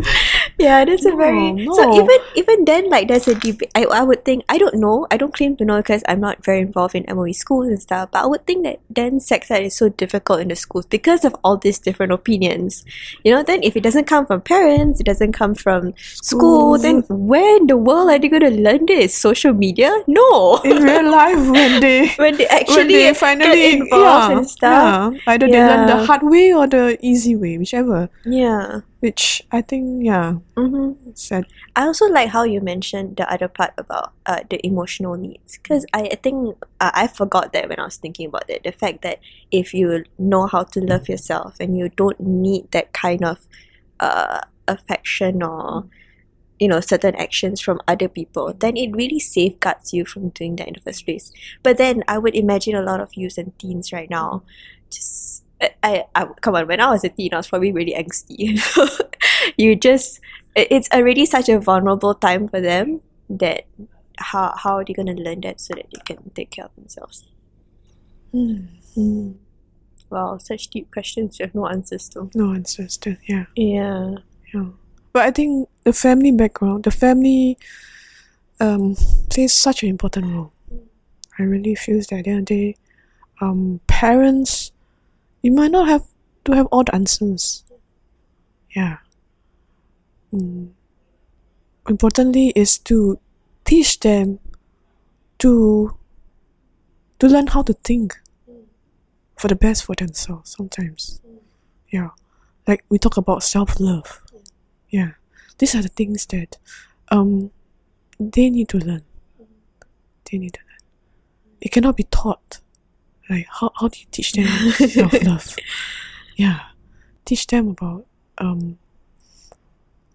yeah that's a very No, so even even then like there's a debate. I, I would think I don't know. I don't claim to know because I'm not very involved in MOE schools and stuff but I would think that then sex ed is so difficult in the schools because of all these different opinions. You know then if it doesn't come from parents it doesn't come from school then where in the world are they going to learn this? Social media? No. In real life, when they when they when actually they get finally involved yeah, and stuff. yeah, either they learn the hard way or the easy way, whichever. yeah, Which I think, yeah, it's sad. I also like how you mentioned the other part about uh, the emotional needs because I, I think uh, I forgot that when I was thinking about it. The fact that if you know how to love yourself and you don't need that kind of uh, affection or you know certain actions from other people, then it really safeguards you from doing that in the first place. But then I would imagine a lot of youth and teens right now just. I, I come on when I was a teen I was probably really angsty you just it's already such a vulnerable time for them that how how are they going to learn that so that they can take care of themselves Hmm. wow such deep questions you have no answers to No answers to yeah. yeah Yeah. But I think the family background, the family um plays such an important role. I really feel that at the end of the day, um parents you might not have to have all the answers. Yeah. Mm. Importantly is to teach them to to learn how to think for the best for themselves sometimes. Yeah. Like we talk about self love. Yeah. These are the things that um they need to learn. They need to learn. It cannot be taught. Like how, how do you teach them self love? Yeah. Teach them about um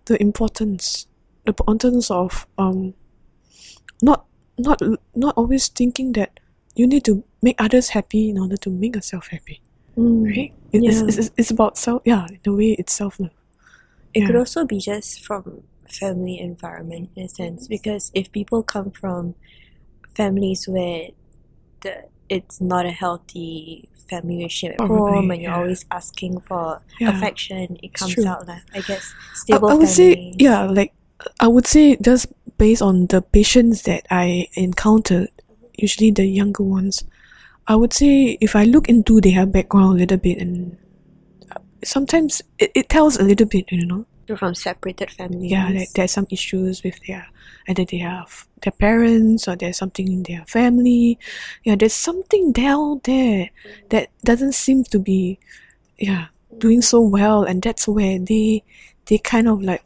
the importance the importance of um not not not always thinking that you need to make others happy in order to make yourself happy. Right? It- it's, Yeah. it's, it's about self yeah, a way it's self love. it could also be just from family environment in a sense because if people come from families where the it's not a healthy family relationship at Probably, home and you're yeah. always asking for Yeah. affection it comes out like I guess stable I would say yeah like i would say just based on the patients that i encountered usually the younger ones i would say if i look into their background a little bit and uh, sometimes it, it tells a little bit you know They're from separated families. Yeah that there's some issues with their either they have their parents or there's something in their family. Yeah there's something down there that doesn't seem to be yeah doing so well. And that's where they they kind of like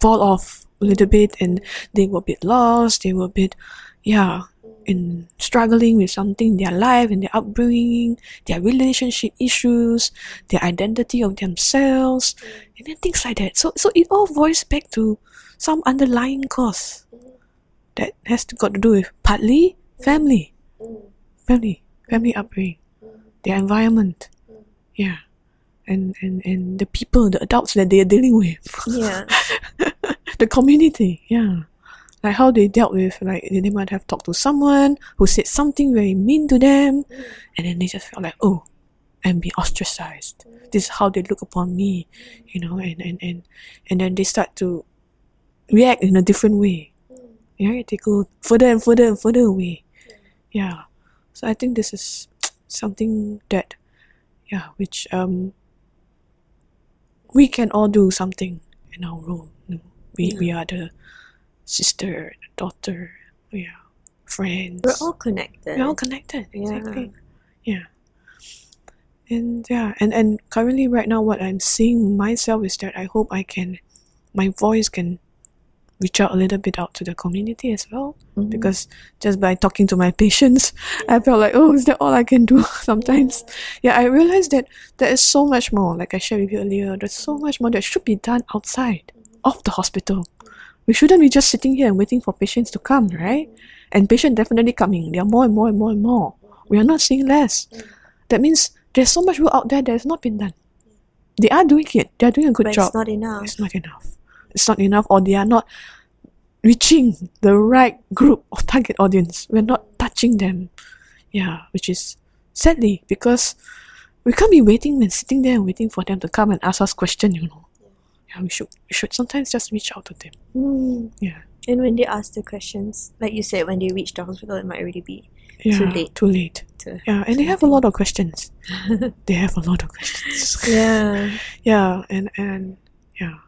fall off a little bit and they were a bit lost. They were a bit yeah in struggling with something in their life in their upbringing their relationship issues their identity of themselves mm. and then things like that. So so it all boils back to some underlying cause mm. that has to got to do with partly mm. family. Family family upbringing their environment. Yeah. And and and the people the adults that they are dealing with. Yeah. The community. Yeah like how they dealt with like they might have talked to someone who said something very mean to them and then they just felt like oh i'm being ostracized. This is how they look upon me, you know, and and and, and then they start to react in a different way. Yeah, they go further and further and further away. Yeah. So I think this is something that yeah, which um we can all do something in our role. We we are the sister, daughter, yeah, friends. We're all connected. We're all connected. Yeah. Exactly. Yeah. And yeah, and, and currently right now what I'm seeing myself is that I hope I can my voice can reach out a little bit out to the community as well. Mhm. Because just by talking to my patients, I felt like, oh, is that all I can do sometimes? Yeah, I realized that there is so much more, like I shared with you earlier, there's so much more that should be done outside of the hospital. We shouldn't be just sitting here and waiting for patients to come, right? And patients definitely coming. There are more and more and more and more. We are not seeing less. That means there's so much work out there that has not been done. They are doing it. They are doing a good but job. it's not enough. It's not enough. It's not enough, or they are not reaching the right group of target audience. We're not touching them. Yeah, which is sadly because we can't be waiting and sitting there and waiting for them to come and ask us questions, you know. Yeah, we should we should sometimes just reach out to them. Mm. Yeah. And when they ask the questions, like you said, when they reach the hospital, it might already be Yeah. Too late. Too late. to. Yeah, and they have a lot of questions. they have a lot of questions. Yeah. yeah and and yeah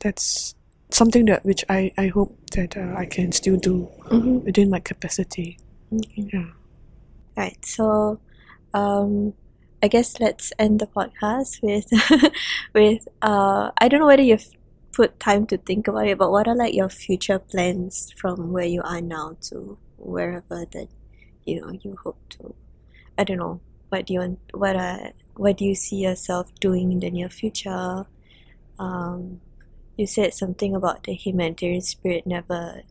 that's something that which i i hope that uh, i can still do Mhm. within my capacity Okay. yeah Right. So, um, I guess let's end the podcast with with uh. I don't know whether you've put time to think about it, but what are like your future plans from where you are now to wherever that you know you hope to? I don't know. What do you want? What are what do you see yourself doing in the near future? Um, you said something about the humanitarian spirit never.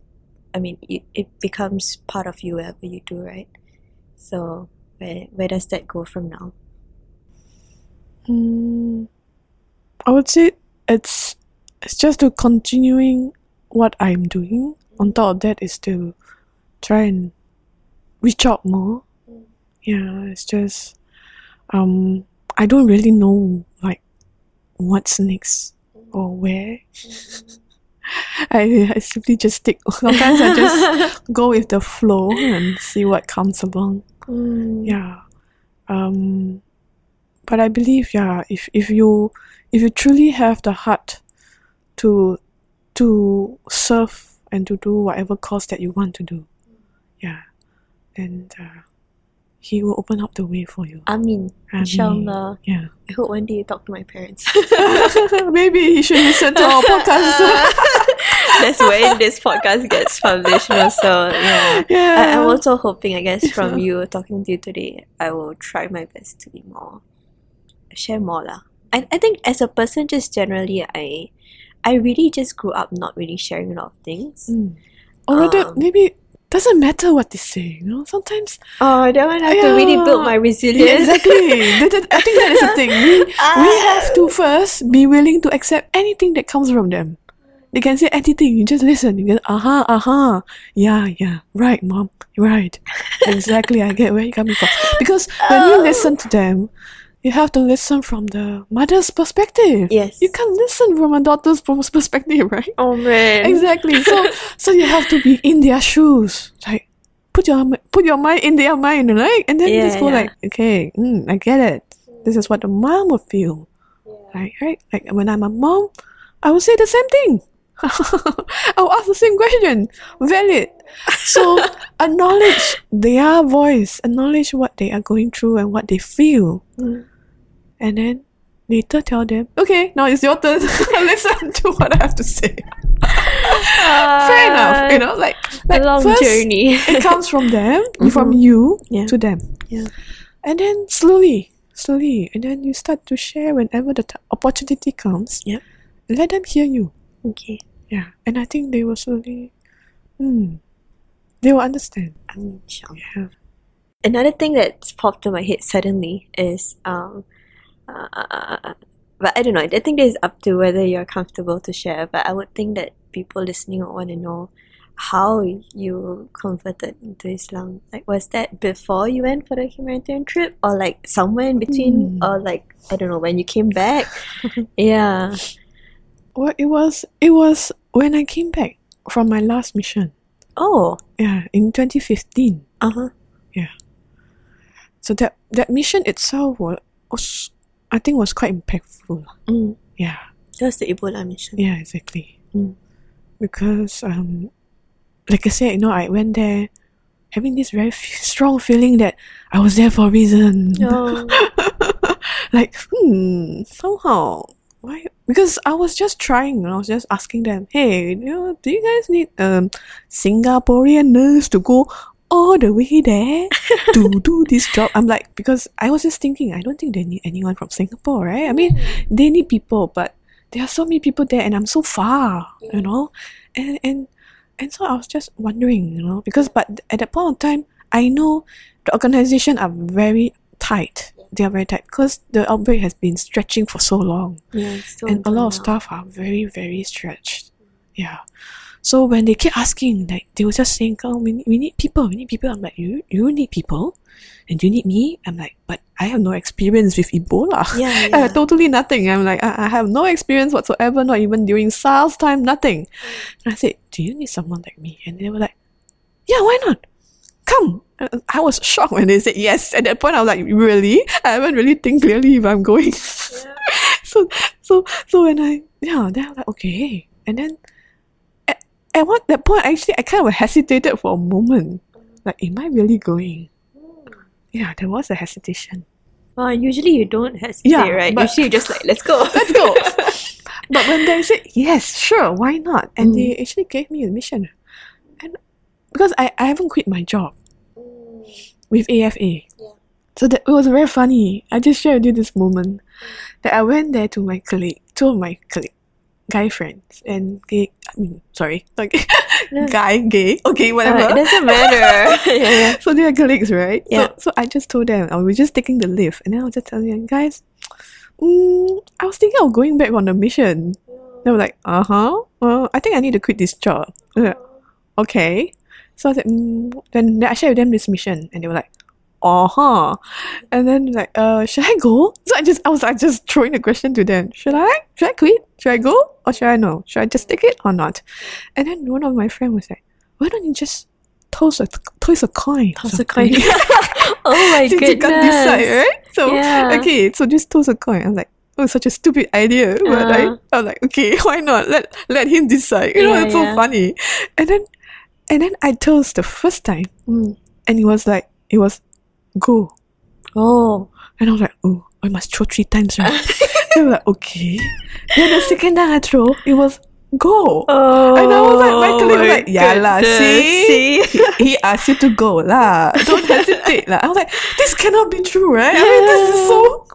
I mean, it, it becomes part of you wherever you do, right? So where where does that go from now? Mm, i would say it's it's just to continuing what i'm doing. On top of that is to try and reach out more. Yeah it's just um i don't really know like what's next or where. I, I simply just stick. Sometimes i just go with the flow and see what comes along. Mm. yeah. Um but i believe yeah if if you if you truly have the heart to to serve and to do whatever cause that you want to do yeah and uh, he will open up the way for you Amin. Amin. Inshallah. yeah I hope one day you talk to my parents. maybe he should listen to our podcast That's when this podcast gets published. you know, So yeah. yeah I, I'm also hoping, I guess, from you talking to you today, I will try my best to be more share more lah. I, I think as a person just generally I I really just grew up not really sharing a lot of things. Mm. or rather Um, maybe doesn't matter what they say you know sometimes Oh, that one I have to really build my Yeah, resilience. exactly. I think that is the thing. We, we have to first be willing to accept anything that comes from them. They can say anything. You just listen. You get, aha, aha. Yeah, yeah. Right, mom. Right. Exactly. I get where you're coming from. Because when you listen to them, you have to listen from the mother's perspective. Yes. You can't listen from a daughter's perspective, right? Oh man. Exactly. So, so you have to be in their shoes. Like, put your put your mind in their mind, right? And then Yeah, just go yeah. like, okay, mm, I get it. This is what the mom would feel, right? Right? Like when I'm a mom, I would say the same thing. I'll ask the same question. Valid. So acknowledge their voice, acknowledge what they are going through and what they feel, Mm. And then later tell them, okay, now it's your turn. Listen to what I have to say. Fair enough, you know, like, like a long first, journey. it comes from them, from Mhm. you Yeah. to them. Yeah. And then slowly, slowly, and then you start to share whenever the t- opportunity comes. Yeah, Let them hear you. Okay. Yeah. And I think they will slowly, hmm, they will understand. Amin, inshallah. Yeah. Another thing that's popped in my head suddenly is um uh, but I don't know. I think it's up to whether you're comfortable to share. But I would think that people listening would want to know how you converted into Islam. Like, was that before you went for the humanitarian trip, or like somewhere in between, Hmm. or like I don't know when you came back? yeah. Well, it was it was when I came back from my last mission. Oh. Yeah, in 2015. Uh huh. Yeah. So that that mission itself was I think was quite impactful. Mm. Yeah. That was the Ebola mission. Yeah, exactly. Mm. Because um, like I said, you know, I went there having this very f- strong feeling that I was there for a reason. Oh. like, hmm, somehow. Why? Because I was just trying. I was just asking them, hey, you know, do you guys need um Singaporean nurse to go all the way there to do this job? I'm like, because I was just thinking, I don't think they need anyone from Singapore, right? I mean, mm. they need people, but there are so many people there, and I'm so far, you mm. know, and and and so I was just wondering, you know, because but at that point of time, I know the organization are very tight. They are very tight because the outbreak has been stretching for so long, yeah. and a lot of staff are very very stretched. Yeah. So when they keep asking, like they were just saying, "Oh, we need, we need people, we need people." I'm like, "You you need people, and you need me." I'm like, "But I have no experience with Ebola." Yeah, I yeah. have totally nothing. I'm like, I, I have no experience whatsoever, not even during SARS time, nothing. And I said, Do you need someone like me? And they were like, Yeah, why not? Come. I was shocked when they said yes. At that point, I was like, Really? I haven't really think clearly if I'm going. so, so, so when I, yeah, then I'm like, Okay. And then at, at what that point, actually, I kind of hesitated for a moment. Like, am I really going? Yeah, there was a hesitation. Well, usually you don't hesitate, Yeah, right? Usually you're just like, let's go. let's go. but when they said yes, sure, why not? And Mm. they actually gave me a mission. And because I, I haven't quit my job with AFA. So that it was very funny. I just share with you this moment that I went there to my colleague, two of my colleague, guy friends, and gay. I mean, sorry, like No. guy, gay. Okay, Uh, whatever. it doesn't matter. yeah, yeah. So they are colleagues, right? Yeah. So, so I just told them, I was just taking the lift, and then I was just telling them, guys, mm, I was thinking of going back on the mission. They were like, uh huh. Well, I think I need to quit this job. Like, okay. So I said, mm, then, then I shared with them this mission, and they were like, uh huh. And then like, uh, should I go? So I just, I was like, just throwing the question to them. Should I? Should I quit? Should I go? Or should I no? Should I just take it or not? And then one of my friends was like, why don't you just toss a toss a coin? Toss a coin. oh my Since goodness. you can't decide, right? So Yeah. okay, so just toss a coin. I'm like, oh, such a stupid idea, but I. I'm like, okay, why not? Let let him decide. You know, Yeah, it's so funny. And then, and then I toast the first time, Mm. and it was like, it was go, Oh. and I was like, oh, I must throw three times, right? they were like, okay. Then the second time I throw, it was go. Oh. And I was like, my colleague was like, yeah lah, oh goodness. see? he, he asked you to go lah. Don't hesitate lah. I was like, this cannot be true, right? I mean, this is so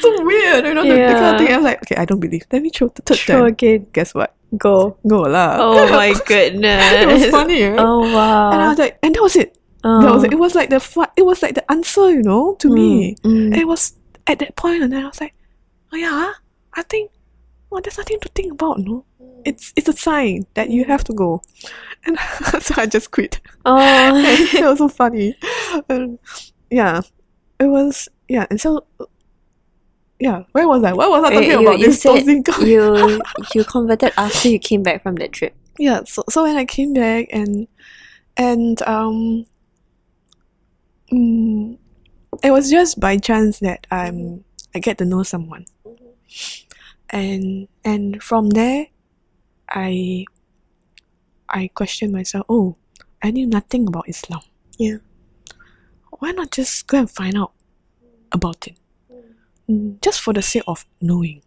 so weird. You know, the, the kind of thing. I was like, okay, I don't believe. Let me throw the third Throw time. again. Guess what? Go. Go lah. Oh my goodness. it was funny, right? Oh wow. And I was like, and that was it. Oh. That was it. It was like the fu- it was like the answer, you know, to me. Mm, mm. It was at that point, and then I was like, oh yeah, I think, well, there's nothing to think about, no. It's it's a sign that you have to go, and so I just quit. Oh. it was so funny. And, yeah, it was yeah, and so yeah, where was I? What was I talking you, about? you this said you you converted after you came back from that trip. yeah so, so when i came back and and um mm, it was just by chance that um i get to know someone. And and from there i i questioned myself oh i knew nothing about islam. Yeah. why not just go and find out about it? Mm, just for the sake of knowing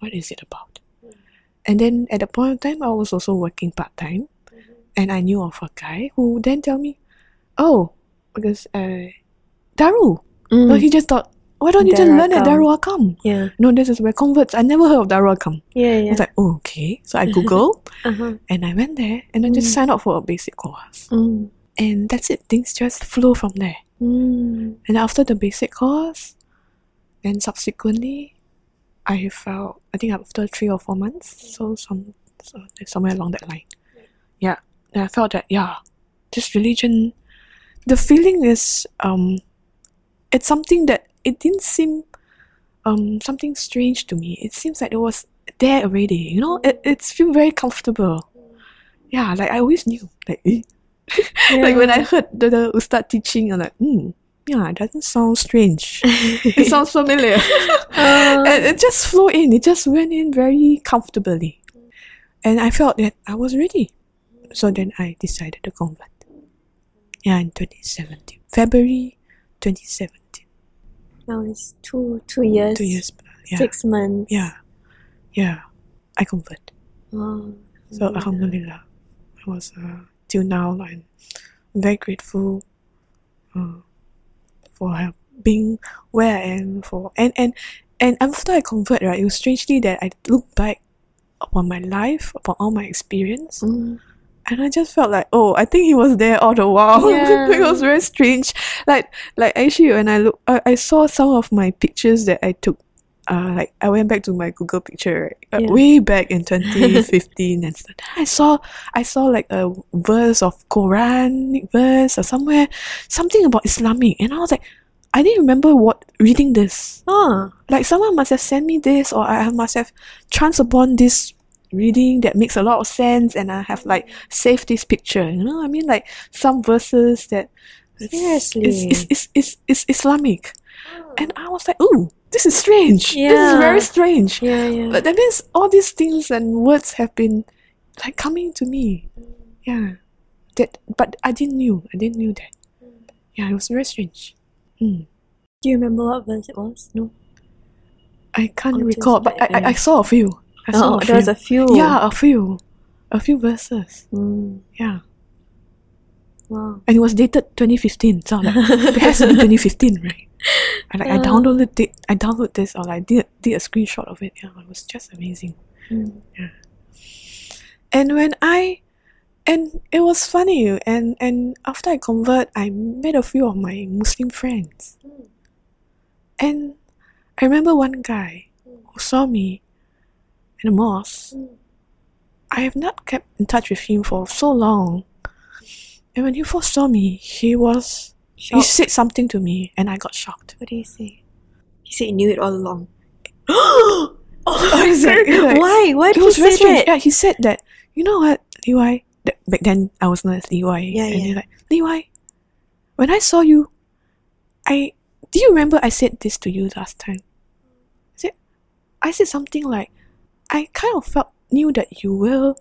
what is it about. And then at the point of time i was also working part-time. And I knew of a guy who then tell me, "Oh, because uh, Daru." Mm. He just thought, "Why don't you just learn at Darul Arqam?" yeah. No, this is where converts. I never heard of Darul Arqam. Yeah, yeah. I was like, "Oh, okay." So I googled uh-huh. and I went there and I just Mm. signed up for a basic course, Mm. and that's it. Things just flow from there. Mm. And after the basic course, and subsequently, I felt I think after three or four months, so some so somewhere along that line, yeah. And I felt that yeah, this religion, the feeling is um, it's something that it didn't seem um something strange to me. It seems like it was there already. You know, it it's feel very comfortable. Yeah, like I always knew like. eh. like when I heard the, the Ustad teaching, I'm like, hmm, yeah, it doesn't sound strange. it sounds familiar. Uh, and it just flowed in. It just went in very comfortably. And I felt that I was ready. So then I decided to convert. Yeah, in 2017. February 2017. now it's two two years, Two years. Yeah. six months. Yeah. Yeah. I convert. Wow. So Alhamdulillah. I was uh, till now I'm very grateful uh, for being where I am for and and and after I convert right, it was strangely that I look back upon my life, upon all my experience, Mm. And I just felt like, oh, I think he was there all the while. Yeah. it was very strange. Like like actually when I look I, I saw some of my pictures that I took uh, like I went back to my Google picture right, uh, way back in 2015 and stuff. I saw I saw like a verse of Quranic verse or somewhere something about Islamic and I was like I didn't remember what reading this. Oh. Like someone must have sent me this or I must have chanced upon this reading that makes a lot of sense and I have like saved this picture. You know, I mean like some verses that Seriously? is, is, is, is Islamic. And I was like, ooh, this is strange. Yeah. This is very strange. Yeah, yeah. But that means all these things and words have been like coming to me. Yeah. That but I didn't knew. I didn't knew that. Yeah, it was very strange. Mm. Do you remember what verse it was? No. I can't recall, but I, I, I saw a few. I saw Oh, a there was few. a few. Yeah, a few. A few verses. Mm. Yeah. Wow. And it was dated 2015. So like, it has to be 2015, right? And like, I downloaded it. I downloaded this or like did, did a screenshot of it. Yeah, it was just amazing. Mm. And when I and it was funny and and after I convert I met a few of my Muslim friends. And I remember one guy who saw me in a mosque. I have not kept in touch with him for so long. And when he first saw me, he was he said something to me and I got shocked. What did he say? He said he knew it all along. oh, It's like- Why? Why did he say strange. that? Yeah, he said that. You know what, Levi? That- Back then, I was known as Levi. Yeah, and yeah. he's like, Levi, when I saw you, I do you remember I said this to you last time? I said, I said something like, I kind of felt knew that you will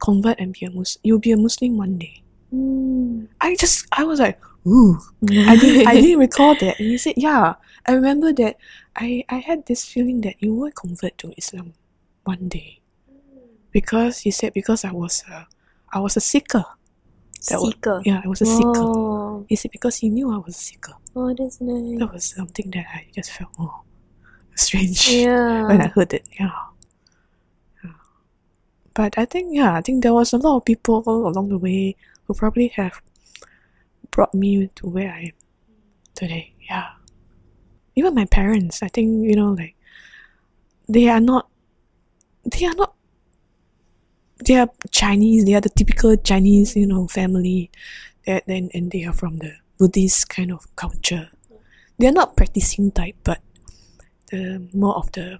convert and be a Muslim. You'll be a Muslim one day. Mm. I just, I was like, ooh. I didn't, I didn't recall that. And he said, yeah, I remember that I, I had this feeling that you will convert to Islam one day. Because he said, because I was a, I was a seeker. That was- Seeker. Yeah, I was a seeker. Oh, He said, because he knew I was a seeker. oh, that's nice. That was something that I just felt, oh, strange Yeah. when I heard it. Yeah. But I think, yeah, I think there was a lot of people along the way who probably have brought me to where I am today. Yeah. Even my parents, I think, you know, like, they are not, they are not, they are Chinese, they are the typical Chinese, you know, family, and, and, and they are from the Buddhist kind of culture. They are not practicing type, but the more of the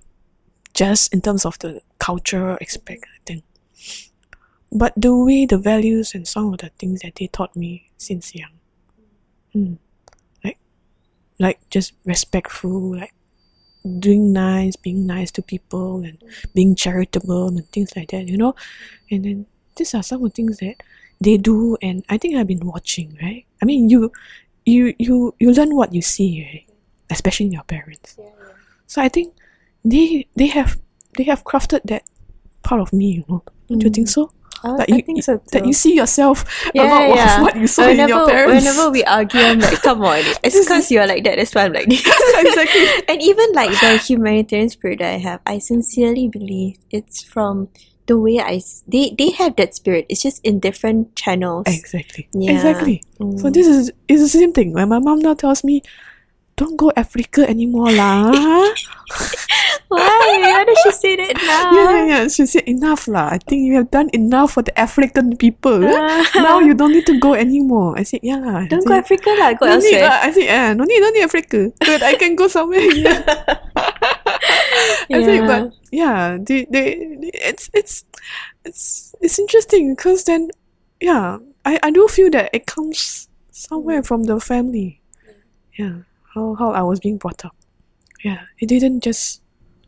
just in terms of the cultural aspect, I think. But the way the values and some of the things that they taught me since young, mm, like, like just respectful, like doing nice, being nice to people, and being charitable and things like that, you know. And then these are some of the things that they do, and I think I've been watching, right? I mean, you, you, you, you learn what you see, right? Especially in your parents. So I think they they have they have crafted that part of me, you know. Don't you think so? I, I you, think so too. That you see yourself yeah, about yeah. what, what you saw whenever, in your parents. Whenever we argue, I'm like, come on, it's because you're like that. That's why I'm like this. exactly. and even like the humanitarian spirit that I have, I sincerely believe it's from the way I they they have that spirit. It's just in different channels. Exactly. Yeah. Exactly. So Mm. this is it's the same thing. When my mom now tells me, "Don't go Africa anymore, lah." Why? Why does she say that Yeah. yeah, yeah, yeah. She said, enough lah. I think you have done enough for the African people. Ah. now you don't need to go anymore. I said, yeah lah. Don't said, go Africa lah, go no need, elsewhere. I said, yeah, no need, no need Africa. But I can go somewhere here. I think, but yeah, they, they, it's, it's, it's, it's interesting because then, yeah, I, I do feel that it comes somewhere from the family. Yeah, how, how I was being brought up. Yeah, it didn't just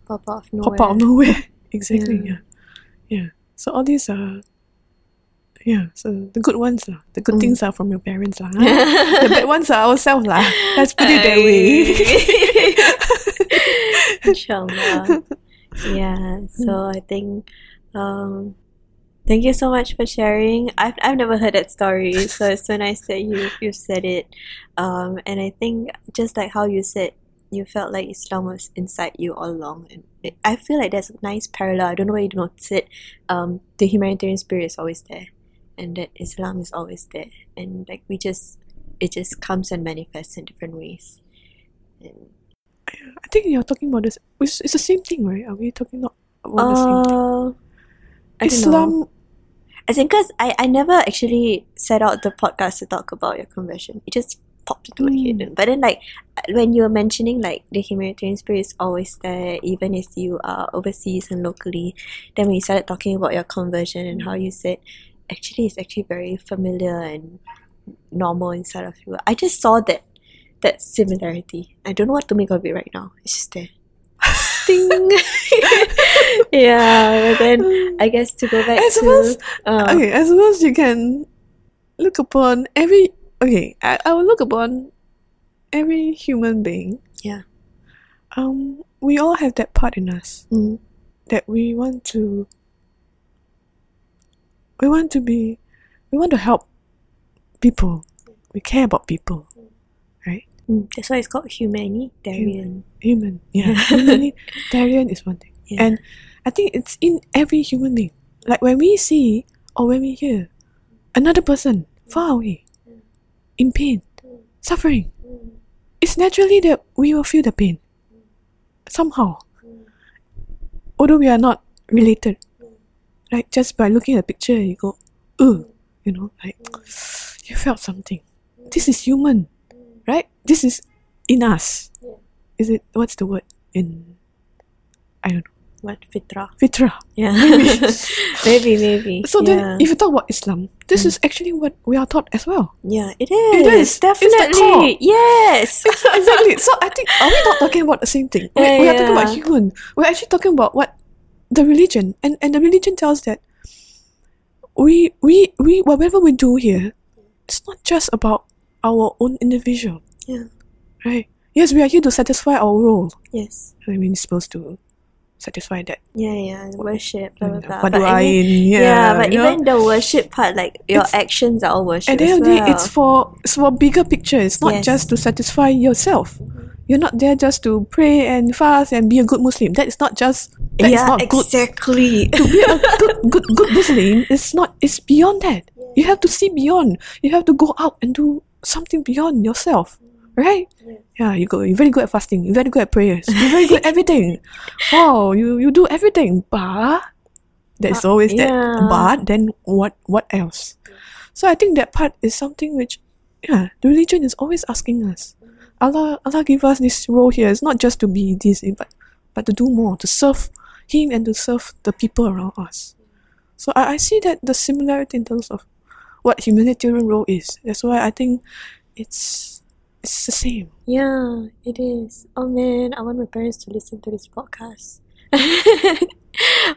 Pop out of nowhere. pop out of nowhere. exactly. Yeah. Yeah. yeah. So all these are, yeah. So the good ones lah. The good Mm. things are from your parents lah. the bad ones are ourselves lah. Let's put it that way. Inshallah. Yeah. So I think um thank you so much for sharing. I've I've never heard that story, so it's so nice that you you said it. Um and I think just like how you said you felt like Islam was inside you all along and it, I feel like there's a nice parallel. I don't know why you notice it. Um the humanitarian spirit is always there and that Islam is always there. And like we just it just comes and manifests in different ways. And I think you're talking about this. It's, it's the same thing, right? Are we talking not about the same thing? Uh, I know. Islam. As because I, I never actually set out the podcast to talk about your conversion. It just popped into my Mm. But then, like, when you were mentioning, like, the humanitarian spirit is always there, even if you are overseas and locally, then when you started talking about your conversion and how you said, actually, it's actually very familiar and normal inside of you. I just saw that that similarity. I don't know what to make of it right now. It's just there. Yeah, but then I guess to go back I to suppose- uh, Okay, I suppose you can look upon every. Okay, I, I will look upon every human being. Yeah. Um, we all have that part in us mm, that we want to. We want to be. We want to help people. We care about people. mm, that's why it's called humanitarian. Human, yeah. Humanitarian is one thing. Yeah. And I think it's in every human being. Like when we see or when we hear another person far away, in pain, suffering, it's naturally that we will feel the pain. Somehow. Although we are not related. Like just by looking at a picture, you go, ugh, you know, like you felt something. This is human, right? This is in us. Is it, what's the word in, I don't know, What fitra? fitra. Yeah, maybe, maybe. So yeah. then, if you talk about Islam, this is mm. actually what we are taught as well. yeah, it is. It is. It's definitely. core. yes. exactly. So I think are we not talking about the same thing? We, Yeah, we are talking about human. We're actually talking about what the religion and and the religion tells that we we we whatever we do here, it's not just about our own individual, Yeah. right? Yes, we are here to satisfy our role. Yes. I mean, supposed to satisfy that. Yeah, yeah. Worship. Blah, mm, blah, blah. What But I mean- Yeah, yeah, but you know? even the worship part, like your It's- actions are all worship. At the end of the day, it's for it's for bigger picture. It's not Yes. just to satisfy yourself. You're not there just to pray and fast and be a good Muslim. That is not just that is yeah, not good. exactly. To be a good good good Muslim, it's not it's beyond that. You have to see beyond. You have to go out and do something beyond yourself. Right? Yeah, you go you're very good at fasting, you're very good at prayers, you're very good at everything. Wow, you, you do everything, but there's always that yeah. but then what what else? So I think that part is something which yeah, the religion is always asking us. Mm-hmm. Allah Allah give us this role here. It's not just to be this, but but to do more, to serve Him and to serve the people around us. So I, I see that the similarity in terms of what humanitarian role is. That's why I think it's it's the same. Yeah, it is. Oh man, I want my parents to listen to this podcast.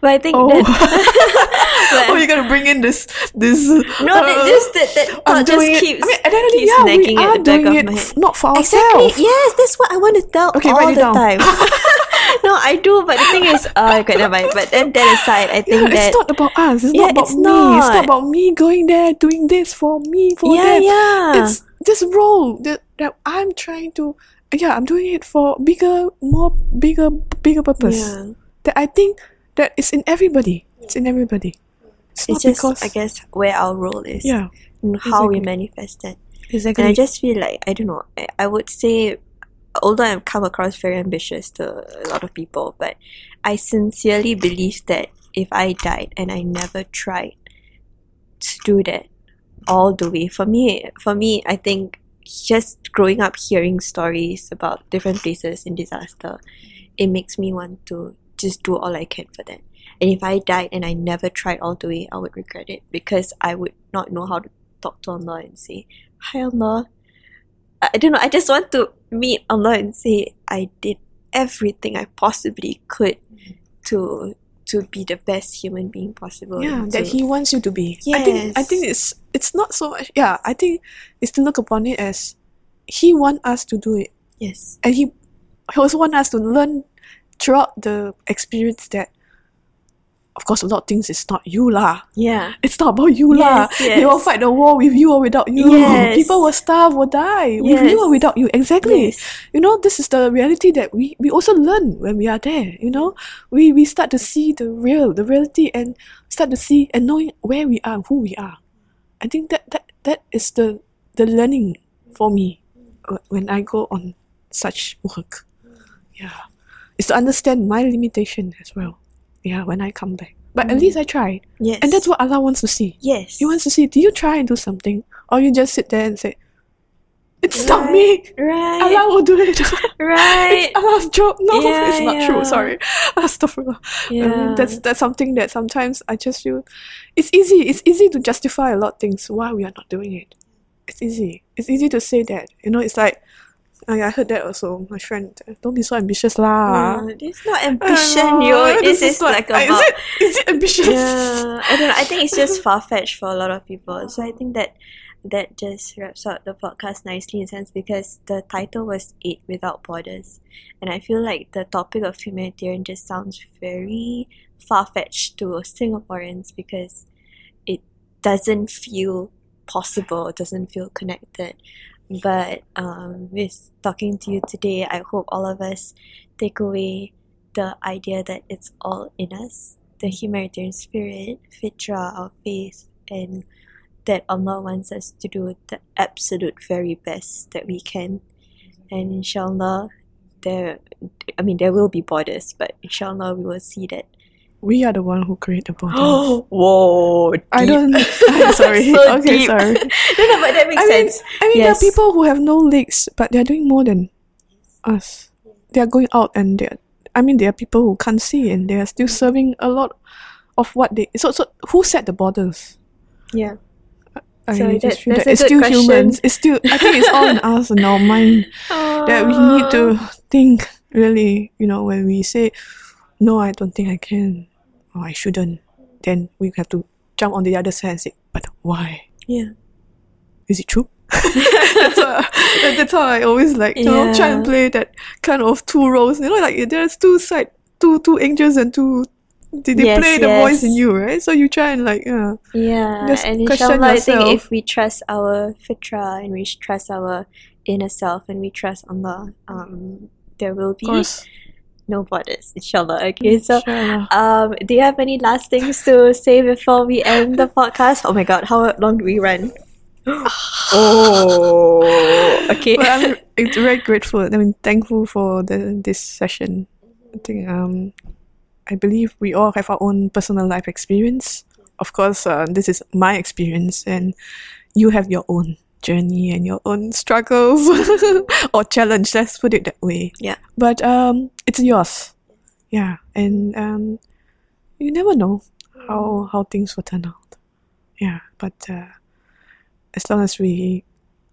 but I think Oh, that oh, you're gonna bring in this this. no, that uh, just that, that thought just it. keeps I mean, at the end of the day, keeps yeah, we nagging are at the back of my head. not for Exactly. Yes, that's what I want to tell Okay, all the down. time. no, I do, but the thing is, uh, okay, never mind. But then that aside, I think Yeah, that it's not about us. It's Yeah, not about it's me. It's not. not about me going there doing this for me for yeah, them. yeah, It's this role that, that I'm trying to. Yeah, I'm doing it for bigger, more bigger, bigger purpose. yeah. That I think that is in everybody. It's in everybody. It's, It's just, because I guess, where our role is. yeah, and how we manifest it. exactly. And I just feel like I don't know. I, I would say although I've come across very ambitious to a lot of people, but I sincerely believe that if I died and I never tried to do that all the way, for me, for me, I think just growing up hearing stories about different places in disaster, it makes me want to just do all I can for that. And if I died and I never tried all the way, I would regret it because I would not know how to talk to Allah and say, Hi Allah. I I don't know, I just want to meet Allah and say I did everything I possibly could mm-hmm. to to be the best human being possible. yeah that he wants you to be i think i think it's it's not so much yeah i think it's to look upon it as he want us to do it Yes. and he he also want us to learn throughout the experience that of course a lot of things is not you lah. Yeah. it's not about you lah. Yes, they will fight the war with you or without you. Yes. people will starve or die with you or without you. Exactly. Yes. you know this is the reality that we we also learn when we are there you know. We we start to see the real the reality and start to see and knowing where we are who we are. I think that that that is the the learning for me when i go on such work. Yeah. Is to understand my limitation as well yeah when i come back but at mm. least i tried Yes. and that's what allah wants to see Yes. he wants to see do you try and do something or you just sit there and say it's not me Right. Allah will do it. Right. it's Allah's job. No, Yeah, it's not yeah. true. Sorry. Astaghfirullah. I Yeah. mean, that's that's something that sometimes I just feel it's easy. It's easy to justify a lot of things why we are not doing it. It's easy. It's easy to say that. You know, it's like I, I heard that also. My friend, don't be so ambitious lah. Uh, it's not ambition, yo. This, is not- like about Is it? Is it ambitious? yeah. I don't know. I think it's just far fetched for a lot of people. So I think that that just wraps up the podcast nicely in a sense because the title was Aid Without Borders. And I feel like the topic of humanitarian just sounds very far fetched to Singaporeans because it doesn't feel possible, it doesn't feel connected. But um, with talking to you today, I hope all of us take away the idea that it's all in us the humanitarian spirit, fitra, our faith, and that Allah wants us to do the absolute very best that we can. And inshallah, there, I mean, there will be borders, but inshallah, we will see that. We are the one who create the borders. Whoa! I don't. sorry. So okay, deep. sorry. no, no, but that makes I mean, sense. I mean, Yes. there are people who have no legs, but they're doing more than us. They are going out and they are. I mean, there are people who can't see and they are still serving a lot of what they. So, so who set the borders? yeah. I So that- that's that it's still question. humans. It's still. I think it's all in us and our mind that we need to think really. You know, when we say, "No, I don't think I can," or "I shouldn't," then we have to jump on the other side and say, "But why?" Yeah. is it true? that's, how, that's how I always like you know try and play that kind of two roles. You know, like there's two side, two two angels and two. They, they Yes, play the voice in you, right? So you try and like, yeah, Yeah, Just and question inshallah, I think if we trust our fitra and we trust our inner self and we trust Allah, um, there will be course. No borders, inshallah. Okay, so Inshallah. um, do you have any last things to say before we end the podcast? Oh my god, how long do we run? oh, okay. but I'm it's very grateful. I mean, thankful for the this session. I think um, I believe we all have our own personal life experience. Of course, uh, this is my experience, and you have your own journey and your own struggles or challenge. Let's put it that way. Yeah. But um, it's yours. Yeah, and um, you never know how how things will turn out. Yeah, but uh, as long as we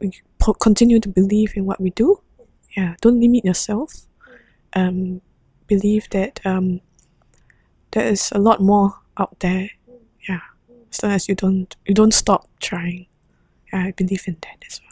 we continue to believe in what we do. Yeah, don't limit yourself. Um, believe that um, there is a lot more out there. Yeah, as long as you don't you don't stop trying. I believe in that as well.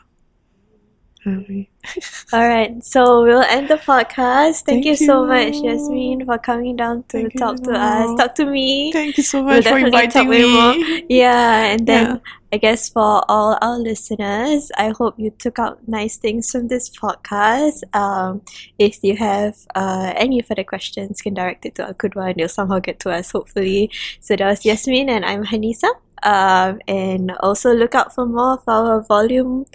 Um, All right, so we'll end the podcast. Thank, Thank you so much, Yasmin, for coming down to Thank talk to us, talk to me. thank you so We'll much for inviting way more. me. Yeah, and then Yeah. I guess for all our listeners, I hope you took out nice things from this podcast. Um, if you have uh, any further questions, you can direct it to Akudwa and they'll somehow get to us, hopefully. So that was Yasmin and I'm Hanisa. Um, and also look out for more of our volume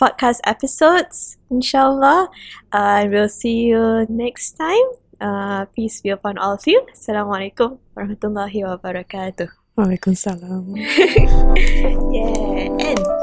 podcast episodes, inshallah. Uh, we'll see you next time. Uh, peace be upon all of you. Assalamualaikum warahmatullahi wabarakatuh. Waalaikumsalam. yeah, and